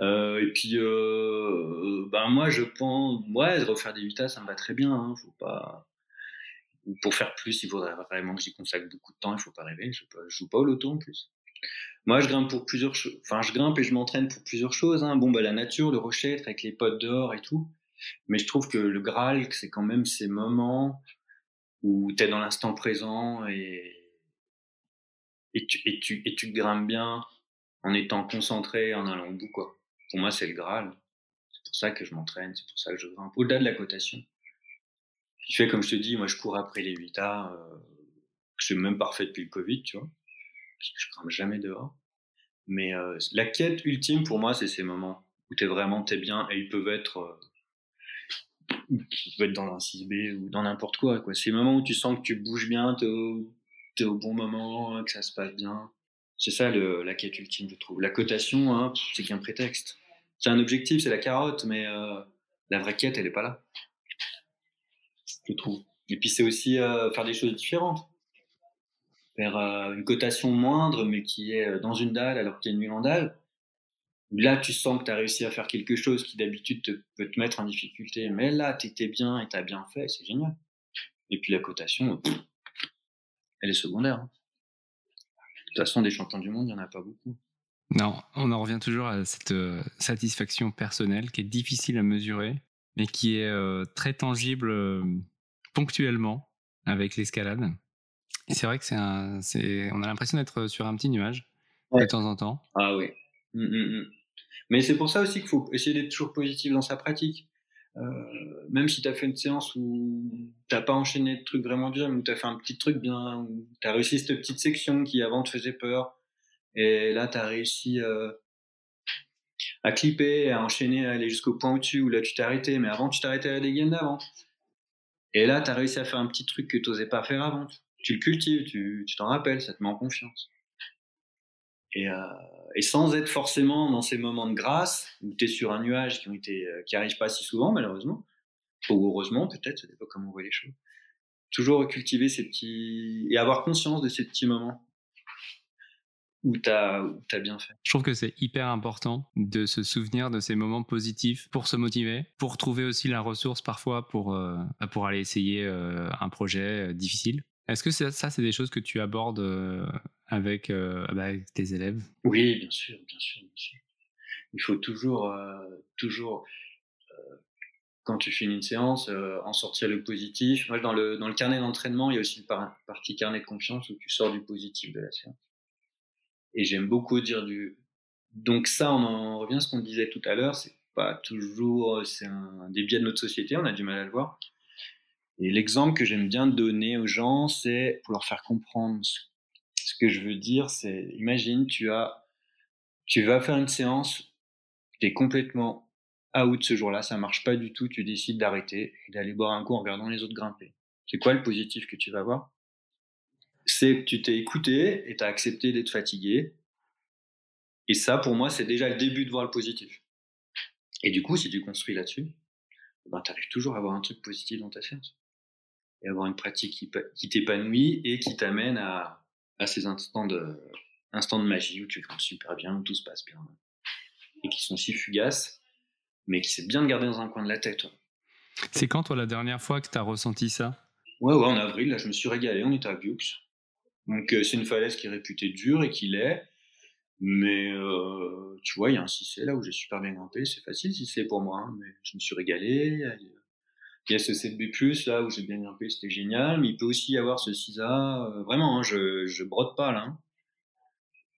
euh, et puis, euh, ben moi, je pense, ouais, refaire des 8 ça me va très bien. Hein, faut pas. Pour faire plus, il faudrait vraiment que j'y consacre beaucoup de temps. Il faut pas rêver. Je, pas, joue pas au loto en plus. Moi, je grimpe pour plusieurs. Enfin, je grimpe et je m'entraîne pour plusieurs choses. Hein. Bon, bah, la nature, le rocher, être avec les potes dehors et tout. Mais je trouve que le Graal, c'est quand même ces moments où tu es dans l'instant présent et, et, tu, et, tu, et tu grimpes bien en étant concentré, en allant au bout, quoi. Pour moi, c'est le Graal. C'est pour ça que je m'entraîne, c'est pour ça que je grimpe. Au-delà de la cotation. Qui fait, comme je te dis, moi, je cours après les 8A, euh, que même pas fait depuis le Covid, tu vois. Je grimpe jamais dehors. Mais euh, la quête ultime, pour moi, c'est ces moments où t'es vraiment, t'es bien, et ils peuvent être... Euh, peuvent être dans un 6B ou dans n'importe quoi, quoi. Ces moments où tu sens que tu bouges bien, t'es au, es au bon moment, que ça se passe bien c'est ça la quête ultime, je trouve. La cotation, hein, c'est qu'un prétexte. C'est un objectif, c'est la carotte, mais euh, la vraie quête, elle n'est pas là. Je trouve. Et puis c'est aussi euh, faire des choses différentes. Faire euh, une cotation moindre, mais qui est dans une dalle alors qu'il y a une en dalle. Là, tu sens que tu as réussi à faire quelque chose qui d'habitude peut te mettre en difficulté. Mais là, tu étais bien et tu as bien fait, c'est génial. Et puis la cotation, elle est secondaire. Hein. De toute façon, des champions du monde, il n'y en a pas beaucoup. Non, on en revient toujours à cette euh, satisfaction personnelle qui est difficile à mesurer, mais qui est euh, très tangible euh, ponctuellement avec l'escalade. C'est vrai que c'est un, c'est, on a l'impression d'être sur un petit nuage de temps en temps. Ah oui. Mmh, mmh, mmh. Mais c'est pour ça aussi qu'il faut essayer d'être toujours positif dans sa pratique. Euh, même si tu as fait une séance où t'as pas enchaîné de trucs vraiment bien, où tu as fait un petit truc bien, où tu as réussi cette petite section qui avant te faisait peur, et là tu as réussi euh, à clipper, à enchaîner, à aller jusqu'au point au-dessus, où là tu t'es arrêté, mais avant tu t'arrêtais à des gains d'avant. Et là tu as réussi à faire un petit truc que tu n'osais pas faire avant. Tu le cultives, tu t'en rappelles, ça te met en confiance. Et, euh, et, sans être forcément dans ces moments de grâce où tu es sur un nuage qui ont été euh, pas si souvent malheureusement ou heureusement peut-être ça dépend comment on voit les choses toujours cultiver ces petits et avoir conscience de ces petits moments où tu as, as, bien fait. Je trouve que c'est hyper important de se souvenir de ces moments positifs pour se motiver, pour trouver aussi la ressource parfois pour, euh, pour aller essayer un projet difficile. Est-ce que ça, c'est des choses que tu abordes avec, bah, avec tes élèves? Oui, bien sûr, bien sûr, bien sûr. Il faut toujours, toujours quand tu finis une séance, en sortir le positif. Moi, dans le, dans le carnet d'entraînement, il y a aussi une partie carnet de confiance où tu sors du positif de la séance. Et j'aime beaucoup dire du. Donc, ça, on en revient à ce qu'on disait tout à l'heure, c'est pas toujours. C'est un des biais de notre société, on a du mal à le voir. Et l'exemple que j'aime bien donner aux gens, c'est pour leur faire comprendre ce que je veux dire, c'est imagine, tu as, tu vas faire une séance, tu es complètement out ce jour-là, ça marche pas du tout, tu décides d'arrêter et d'aller boire un coup en regardant les autres grimper. C'est quoi le positif que tu vas voir? C'est que tu t'es écouté et tu as accepté d'être fatigué. Et ça, pour moi, c'est déjà le début de voir le positif. Et du coup, si tu construis là-dessus, ben, tu arrives toujours à avoir un truc positif dans ta séance et avoir une pratique qui, qui t'épanouit et qui t'amène à, à, ces instants de, instants de magie où tu te super bien, où tout se passe bien et qui sont si fugaces, mais qui c'est bien de garder dans un coin de la tête. C'est quand, toi, la dernière fois que tu as ressenti ça? Ouais, ouais, en avril, là, je me suis régalé, on était à Bux. Donc, euh, c'est une falaise qui est réputée dure et qui l'est. Mais euh, tu vois, il y a un 6 là où j'ai super bien grimpé. C'est facile si c'est pour moi, hein, mais je me suis régalé. Il y a ce 7B+, là, où j'ai bien grimpé, c'était génial. Mais il peut aussi y avoir ce 6A. Euh, vraiment, hein, je, je brode pas, là. Hein.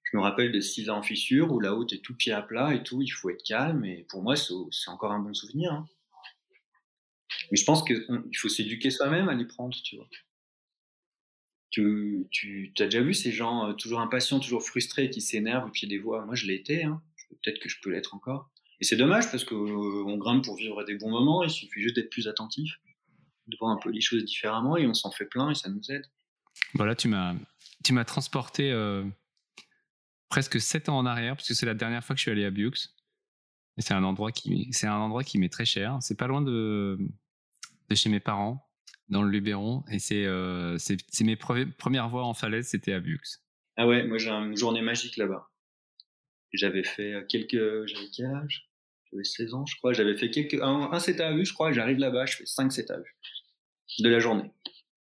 Je me rappelle des 6A en fissure, où la haute est tout pied à plat et tout. Il faut être calme. Et pour moi, c'est encore un bon souvenir. Hein. Mais je pense qu'il faut s'éduquer soi-même à les prendre, tu vois. Tu, as déjà vu ces gens euh, toujours impatients, toujours frustrés, qui s'énervent au pied des voies? Moi, je l'ai été. Peut-être que je peux l'être encore. Et c'est dommage parce qu'on euh, grimpe pour vivre des bons moments, il suffit juste d'être plus attentif, de voir un peu les choses différemment et on s'en fait plein et ça nous aide. Voilà, tu m'as, tu m'as transporté euh, presque 7 ans en arrière parce que c'est la dernière fois que je suis allé à Bux. Et c'est un endroit qui, c'est un endroit qui m'est très cher. C'est pas loin de, de chez mes parents, dans le Luberon. Et c'est, euh, c'est, mes premières voies en falaise, c'était à Bux. Ah ouais, moi j'ai une journée magique là-bas. J'avais fait quelques, j'avais quel âge? J'avais 16 ans, je crois. J'avais fait quelques, un, un vue, je crois, j'arrive là-bas, je fais 5 7 à vue de la journée.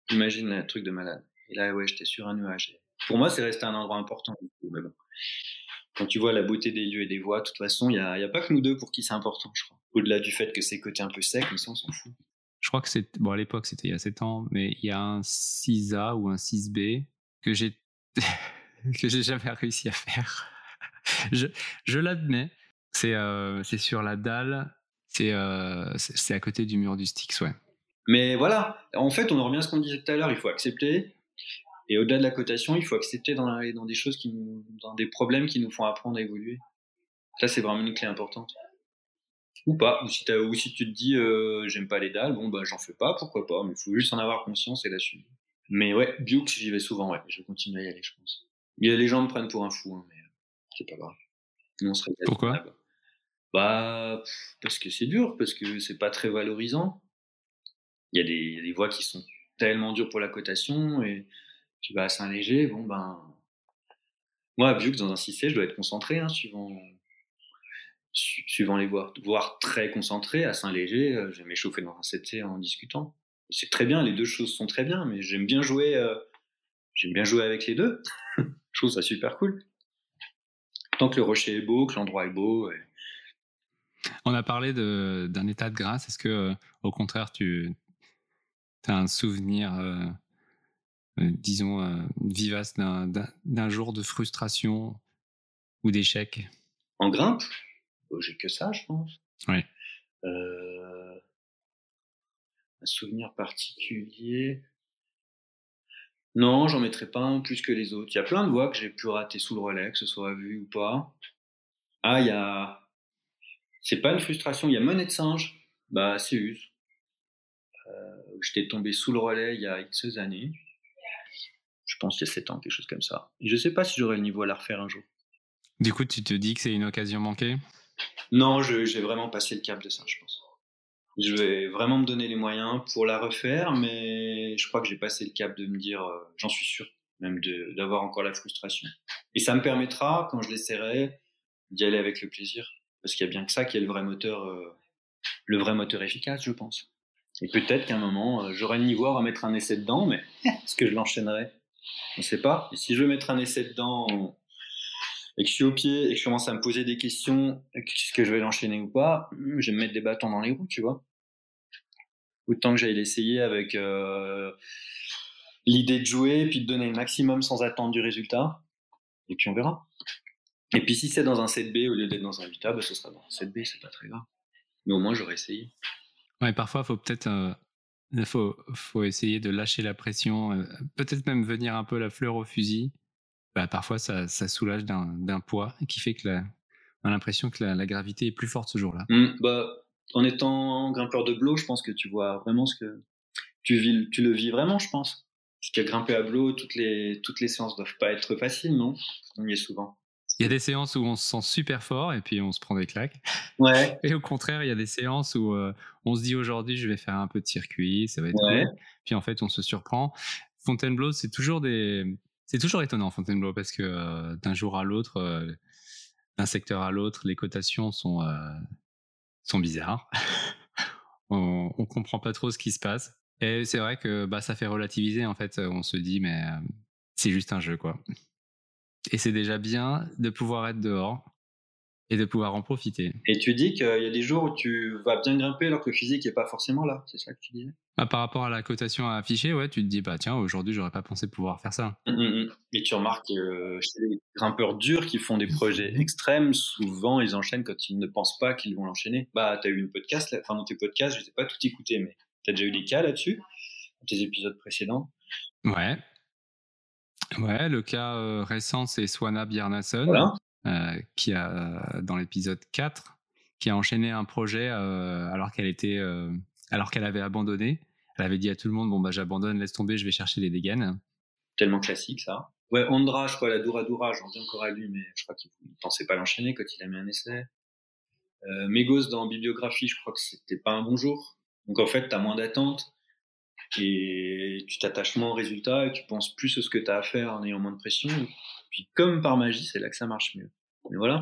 Imagine un truc de malade. Et là, ouais, j'étais sur un nuage. Pour moi, c'est resté un endroit important. Quand tu vois la beauté des lieux et des voies, de toute façon, il n'y a, a, pas que nous deux pour qui c'est important, je crois. Au-delà du fait que c'est côté un peu sec, mais ça, on s'en fout. Je crois que c'est, bon, à l'époque, c'était il y a 7 ans, mais il y a un 6A ou un 6B que j'ai, [laughs] que j'ai jamais réussi à faire. je, je l'admets, c'est sur la dalle, euh, c'est à côté du mur du Styx, ouais. Mais voilà, en fait, on en revient à ce qu'on disait tout à l'heure, il faut accepter. Et au-delà de la cotation, il faut accepter dans, dans des choses, qui dans des problèmes qui nous font apprendre à évoluer. Ça, c'est vraiment une clé importante. Ou pas, ou si, ou si tu te dis euh, j'aime pas les dalles, bon bah j'en fais pas, pourquoi pas, mais il faut juste en avoir conscience et l'assumer. Mais ouais, Bux, j'y vais souvent, ouais, je vais continuer à y aller, je pense. Les gens me prennent pour un fou, hein, mais c'est pas grave. on serait Pourquoi? Bah, parce que c'est dur, parce que c'est pas très valorisant. Il y, a des, des voies qui sont tellement dures pour la cotation, et tu vas à Saint-Léger, bon ben. Moi, vu que dans un 6 je dois être concentré, hein, suivant, suivant les voies. Voire très concentré, à Saint-Léger, euh, je vais m'échauffer dans un 7C en discutant. C'est très bien, les deux choses sont très bien, mais j'aime bien jouer, euh, j'aime bien jouer avec les deux. [laughs] je trouve ça super cool. Tant que le rocher est beau, que l'endroit est beau. On a parlé d'un état de grâce. Est-ce que, euh, au contraire, tu as un souvenir, euh, euh, disons, vivace d'un jour de frustration ou d'échec? En grimpe? J'ai que ça, je pense. Oui. un souvenir particulier? Non, j'en mettrai pas un plus que les autres. Il y a plein de voix que j'ai pu rater sous le relais, que ce soit vu ou pas. Ah, il y a c'est pas une frustration. Il y a Monnaie de singe, bah, c'est use. Euh, J'étais tombé sous le relais il y a X années. Je pense qu'il y a 7 ans, quelque chose comme ça. Et je sais pas si j'aurai le niveau à la refaire un jour. Du coup, tu te dis que c'est une occasion manquée? Non, j'ai vraiment passé le cap de ça, je pense. Je vais vraiment me donner les moyens pour la refaire, mais je crois que j'ai passé le cap de me dire, euh, j'en suis sûr, même d'avoir encore la frustration. Et ça me permettra, quand je l'essaierai, d'y aller avec le plaisir. Parce qu'il y a bien que ça qui est le vrai moteur, euh, le vrai moteur efficace, je pense. Et peut-être qu'à un moment, euh, j'aurai le niveau à mettre un essai dedans, mais [laughs] est-ce que je l'enchaînerai? On sait pas. Et si je veux mettre un essai dedans et que je suis au pied et que je commence à me poser des questions, est-ce que je vais l'enchaîner ou pas? Je vais me mettre des bâtons dans les roues, tu vois. Autant que j'aille l'essayer avec euh, l'idée de jouer, puis de donner le maximum sans attendre du résultat. Et puis on verra. Et puis si c'est dans un 7B au lieu d'être dans un 8A, bah, ce sera dans un 7B, c'est pas très grave. Mais au moins j'aurais essayé. Ouais, parfois, faut peut-être euh, il faut, faut essayer de lâcher la pression, euh, peut-être même venir un peu la fleur au fusil. Bah, parfois, ça, ça soulage d'un poids qui fait que la, on a l'impression que la, gravité est plus forte ce jour-là. Mmh, bah, en étant grimpeur de blow, je pense que tu vois vraiment ce que tu, vis, tu le vis vraiment, je pense. Parce qu'à grimper à blow, toutes les, toutes les séances doivent pas être faciles, non? On y est souvent. Il y a des séances où on se sent super fort et puis on se prend des claques. Ouais. [laughs] Et au contraire, il y a des séances où euh, on se dit aujourd'hui, je vais faire un peu de circuit, ça va être ouais. Puis en fait, on se surprend. Fontainebleau, c'est toujours des, c'est toujours étonnant Fontainebleau parce que euh, d'un jour à l'autre, euh, d'un secteur à l'autre, les cotations sont sont bizarres. [laughs] on, on comprend pas trop ce qui se passe. Et c'est vrai que bah, ça fait relativiser en fait. On se dit mais c'est juste un jeu quoi. Et c'est déjà bien de pouvoir être dehors et de pouvoir en profiter. Et tu dis qu'il y a des jours où tu vas bien grimper alors que le physique n'est pas forcément là, c'est ça que tu disais? Bah, Par rapport à la cotation à afficher, ouais, tu te dis, bah tiens, aujourd'hui, j'aurais pas pensé pouvoir faire ça. Mmh, mmh, mmh. Et tu remarques que euh, chez les grimpeurs durs qui font des projets extrêmes, souvent ils enchaînent quand ils ne pensent pas qu'ils vont l'enchaîner. Bah, tu as eu une podcast, enfin dans tes podcasts, je sais pas tout écouter, mais tu as déjà eu des cas là-dessus, dans tes épisodes précédents? Ouais, Ouais, le cas euh, récent, c'est Swana Bjarnason, euh, qui a, dans l'épisode 4, qui a enchaîné un projet euh, alors qu'elle était, alors qu'elle avait abandonné. Elle avait dit à tout le monde, bon, bah, j'abandonne, laisse tomber, je vais chercher les dégaines. Tellement classique, ça. Ouais, Andra, je crois, la Dura Dura, j'en viens encore à lui, mais je crois qu'il ne pensait pas l'enchaîner quand il a mis un essai. Euh, Mégos, dans Bibliographie, je crois que c'était pas un bon jour. Donc, en fait, tu as moins d'attente et tu t'attaches moins au résultat et tu penses plus à ce que tu as à faire en ayant moins de pression. Puis comme par magie, c'est là que ça marche mieux. Mais voilà,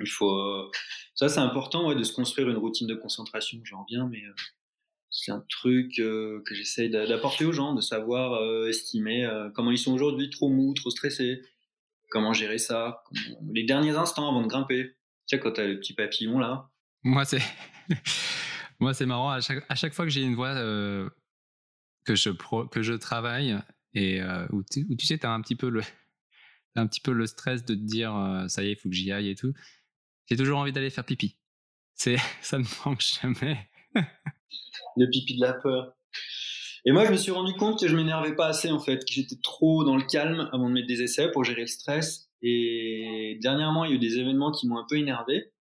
il faut ça c'est important ouais, de se construire une routine de concentration. J'en reviens, mais euh, c'est un truc euh, que j'essaye d'apporter aux gens, de savoir euh, estimer comment ils sont aujourd'hui, trop mou, trop stressés, comment gérer ça, les derniers instants avant de grimper. Tu sais quand t'as le petit papillon là. Moi c'est [laughs] moi c'est marrant à chaque à chaque fois que j'ai une voix que je, que je travaille et euh, où, tu, sais, tu as un petit peu le, un petit peu le stress de te dire euh, ça y est, il faut que j'y aille et tout. J'ai toujours envie d'aller faire pipi. C'est, [laughs] ça ne manque jamais. le pipi de la peur. Et moi, je me suis rendu compte que je m'énervais pas assez en fait, que j'étais trop dans le calme avant de mettre des essais pour gérer le stress. Et dernièrement, il y a eu des événements qui m'ont un peu énervé.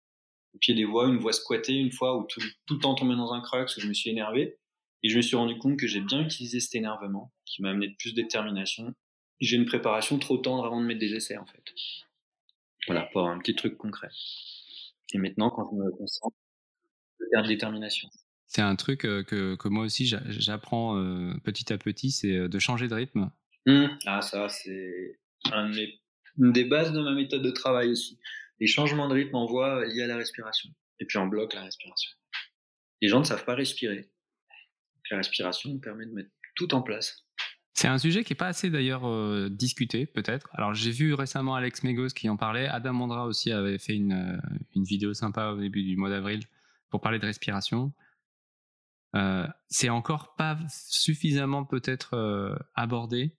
Au pied des voies, une voie squattée une fois où tout, tout le temps tombé dans un crux, où je me suis énervé. Et je me suis rendu compte que j'ai bien utilisé cet énervement, qui m'a amené de plus de détermination. J'ai une préparation trop tendre avant de mettre des essais, en fait. Voilà, pour un petit truc concret. Et maintenant, quand je me concentre, je perds de détermination. C'est un truc euh, que, que moi aussi j'apprends euh, petit à petit, c'est euh, de changer de rythme. Mmh. Ah, ça, c'est une des bases de ma méthode de travail aussi. Les changements de rythme en voie liés à la respiration. Et puis en bloc, la respiration. Les gens ne savent pas respirer la respiration permet de mettre tout en place. C'est un sujet qui n'est pas assez d'ailleurs euh, discuté, peut-être. Alors j'ai vu récemment Alex Megos qui en parlait. Adam Mandra aussi avait fait une, euh, une vidéo sympa au début du mois d'avril pour parler de respiration. Euh, c'est encore pas suffisamment peut-être abordé.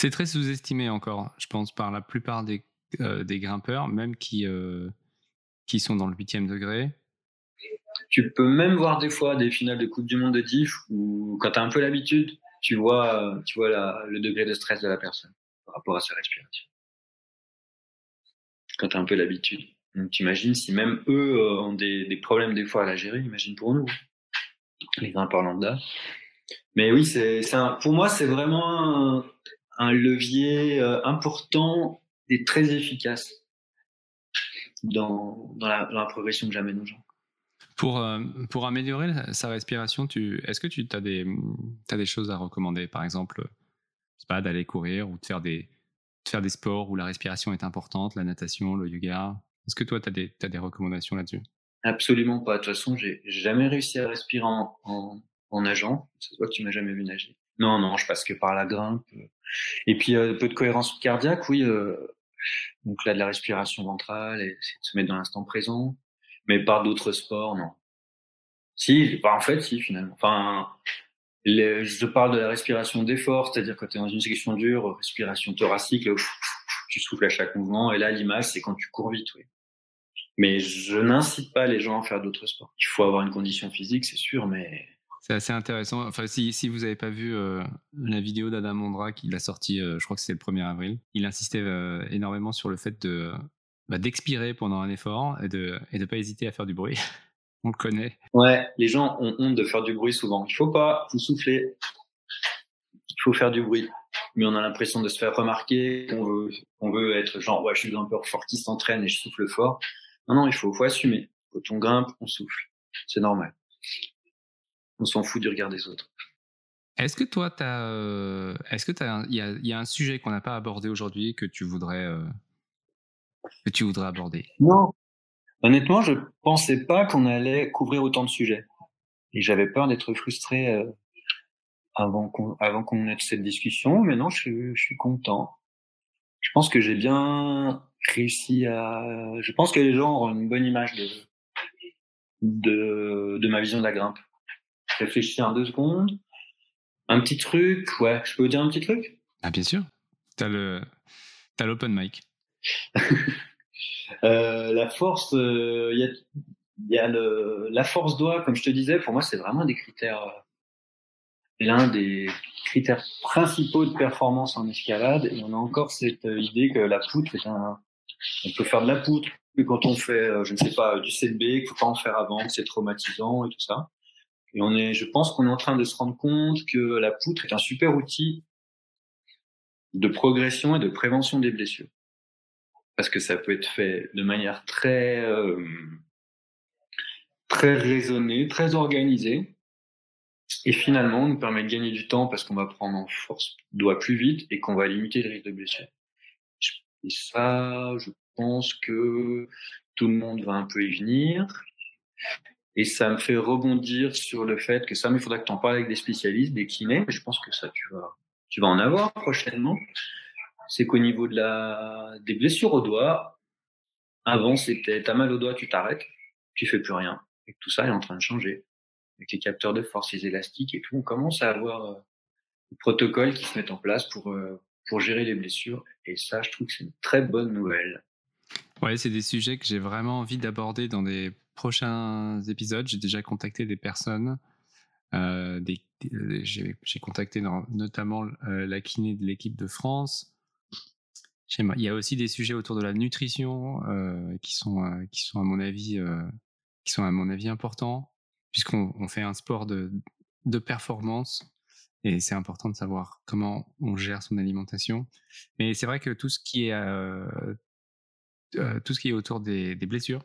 C'est très sous-estimé encore, je pense, par la plupart des, euh, grimpeurs, même qui, euh, qui sont dans le huitième degré. Tu peux même voir des fois des finales de Coupe du Monde de diff où, quand tu as un peu l'habitude, tu vois, tu vois le degré de stress de la personne par rapport à sa respiration. Quand tu as un peu l'habitude. Donc, t'imagines si même eux euh, ont des, des, problèmes des fois à la gérer, imagine pour nous, les grimpeurs lambda. Mais oui, c'est, pour moi, c'est vraiment un, levier euh, important et très efficace dans, dans, la, progression que j'amène aux gens. Pour, euh, pour améliorer sa respiration, est-ce que tu as des, as des choses à recommander? Par exemple, pas, d'aller courir ou de faire des, faire des sports où la respiration est importante, la natation, le yoga. Est-ce que toi, tu as des, as des recommandations là-dessus? Absolument pas. De toute façon, j'ai jamais réussi à respirer en, en, nageant. C'est toi que tu m'as jamais vu nager. Non, non, je passe que par la grimpe. Et puis, un peu de cohérence cardiaque, oui. donc là, de la respiration ventrale et de se mettre dans l'instant présent. Mais par d'autres sports, non. Si, bah, en fait, si, finalement. Enfin, je parle de la respiration d'effort, c'est-à-dire quand tu es dans une section dure, respiration thoracique, tu souffles à chaque mouvement. Et là, l'image, c'est quand tu cours vite, oui. Mais je n'incite pas les gens à faire d'autres sports. Il faut avoir une condition physique, c'est sûr, mais. C'est assez intéressant. Enfin, si, vous n'avez pas vu euh, la vidéo d'Adam Mondra qu'il a sorti, euh, je crois que c'était le 1er avril, il insistait euh, énormément sur le fait de bah, d'expirer pendant un effort et de et de pas hésiter à faire du bruit. [laughs] On le connaît. Ouais, les gens ont honte de faire du bruit souvent. Il faut pas, vous souffler. Il faut faire du bruit. Mais on a l'impression de se faire remarquer, qu'on veut, on veut être genre, ouais, je suis un peu fort qui s'entraîne et je souffle fort. Non, non, il faut, faut assumer. Quand on grimpe, on souffle. C'est normal. On s'en fout du regard des autres. Est-ce que toi, euh, est-ce que il y a, y a, un sujet qu'on n'a pas abordé aujourd'hui que tu voudrais, euh, que tu voudrais aborder? Non, Honnêtement, je pensais pas qu'on allait couvrir autant de sujets. Et j'avais peur d'être frustré euh, avant qu'on avant qu'on ait cette discussion, mais non, je suis, je suis content. Je pense que j'ai bien réussi à. Je pense que les gens auront une bonne image de de, de ma vision de la grimpe. Réfléchis un deux secondes. Un petit truc, ouais. Je peux vous dire un petit truc? Ah bien sûr. T'as le t'as l'open mic. [laughs] Euh, la force, il euh, y a, y a le, la force doigt, comme je te disais, pour moi, c'est vraiment des critères, euh, l'un des critères principaux de performance en escalade. Et on a encore cette idée que la poutre est un, on peut faire de la poutre, que quand on fait, je ne sais pas, du CB, qu'il faut pas en faire avant, que c'est traumatisant et tout ça. Et on est, je pense qu'on est en train de se rendre compte que la poutre est un super outil de progression et de prévention des blessures parce que ça peut être fait de manière très euh, très raisonnée, très organisée, et finalement nous permet de gagner du temps parce qu'on va prendre en force doigt plus vite et qu'on va limiter le risque de blessure. Et ça, je pense que tout le monde va un peu y venir. Et ça me fait rebondir sur le fait que ça, mais il faudra que tu en parles avec des spécialistes, des kinés, mais je pense que ça, tu vas, tu vas en avoir prochainement c'est qu'au niveau de la, des blessures au doigt, avant c'était t'as mal au doigt, tu t'arrêtes, tu fais plus rien. Et tout ça est en train de changer. Avec les capteurs de force, les élastiques et tout, on commence à avoir euh, des protocoles qui se mettent en place pour, euh, pour gérer les blessures. Et ça, je trouve que c'est une très bonne nouvelle. Ouais, c'est des sujets que j'ai vraiment envie d'aborder dans des prochains épisodes. J'ai déjà contacté des personnes. Euh, j'ai, contacté notamment la kiné de l'équipe de France, il y a aussi des sujets autour de la nutrition euh, qui sont euh, qui sont à mon avis euh, qui sont à mon avis importants puisqu'on on fait un sport de de performance et c'est important de savoir comment on gère son alimentation. Mais c'est vrai que tout ce qui est tout ce qui est autour des blessures,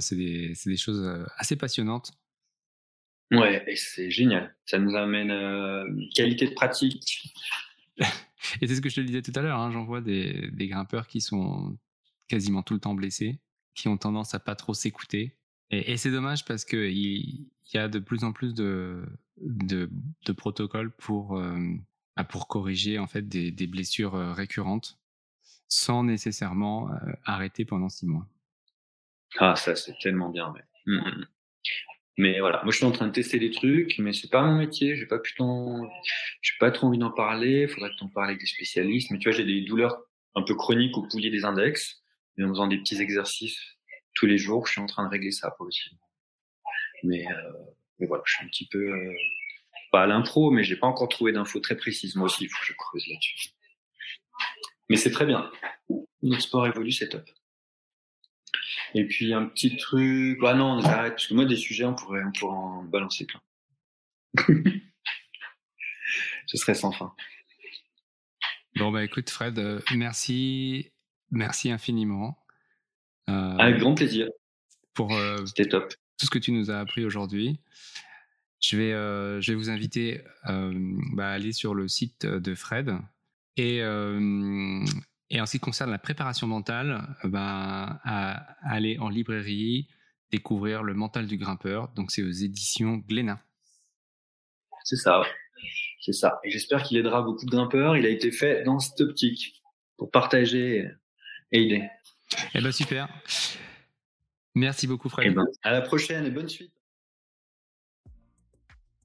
c'est des c'est des choses assez passionnantes. Ouais, et c'est génial. Ça nous amène une qualité de pratique [laughs] et c'est ce que je te disais tout à l'heure, hein, j'en vois des, grimpeurs qui sont quasiment tout le temps blessés, qui ont tendance à pas trop s'écouter. Et, c'est dommage parce qu'il y, y a de plus en plus de, de, protocoles pour, euh, bah, pour corriger en fait des, blessures euh, récurrentes sans nécessairement euh, arrêter pendant six mois. Ah, ça c'est tellement bien. Mais... Mmh, mmh, mmh. Mais voilà, moi je suis en train de tester des trucs, mais c'est pas mon métier, j'ai pas pu t'en, j'ai pas trop envie d'en parler, faudrait t'en parles avec des spécialistes. Mais tu vois, j'ai des douleurs un peu chroniques au poulier des index, et en faisant des petits exercices tous les jours, je suis en train de régler ça progressivement. Mais, euh, mais voilà, je suis un petit peu euh, pas à l'impro, mais j'ai pas encore trouvé d'infos très précises. Moi aussi, il faut que je creuse là-dessus. Mais c'est très bien. Notre sport évolue, c'est top. Et puis un petit truc. Ah non, on arrête, parce que moi, des sujets, on pourrait, on pourrait en balancer plein. [laughs] Ce serait sans fin. Bon, bah écoute, Fred, euh, merci. Merci infiniment. Euh, Avec grand plaisir. Pour euh, C'était top. tout ce que tu nous as appris aujourd'hui. Je vais, je vais vous inviter bah, à aller sur le site de Fred, Et, euh, et en ce qui concerne la préparation mentale, ben, à aller en librairie, découvrir le mental du grimpeur. Donc c'est aux éditions Glénat. C'est ça, c'est ça. Et j'espère qu'il aidera beaucoup de grimpeurs. Il a été fait dans cette optique pour partager et aider. Eh ben super. Merci beaucoup Fred. Eh ben, à la prochaine et bonne suite.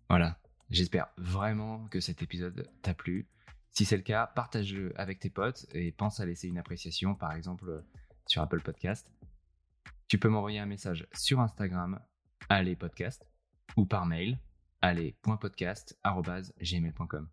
Voilà. J'espère vraiment que cet épisode t'a plu. Si c'est le cas, partage-le avec tes potes et pense à laisser une appréciation, par exemple sur Apple Podcast. Tu peux m'envoyer un message sur Instagram, allez podcast, ou par mail, allez.podcast.gmail.com.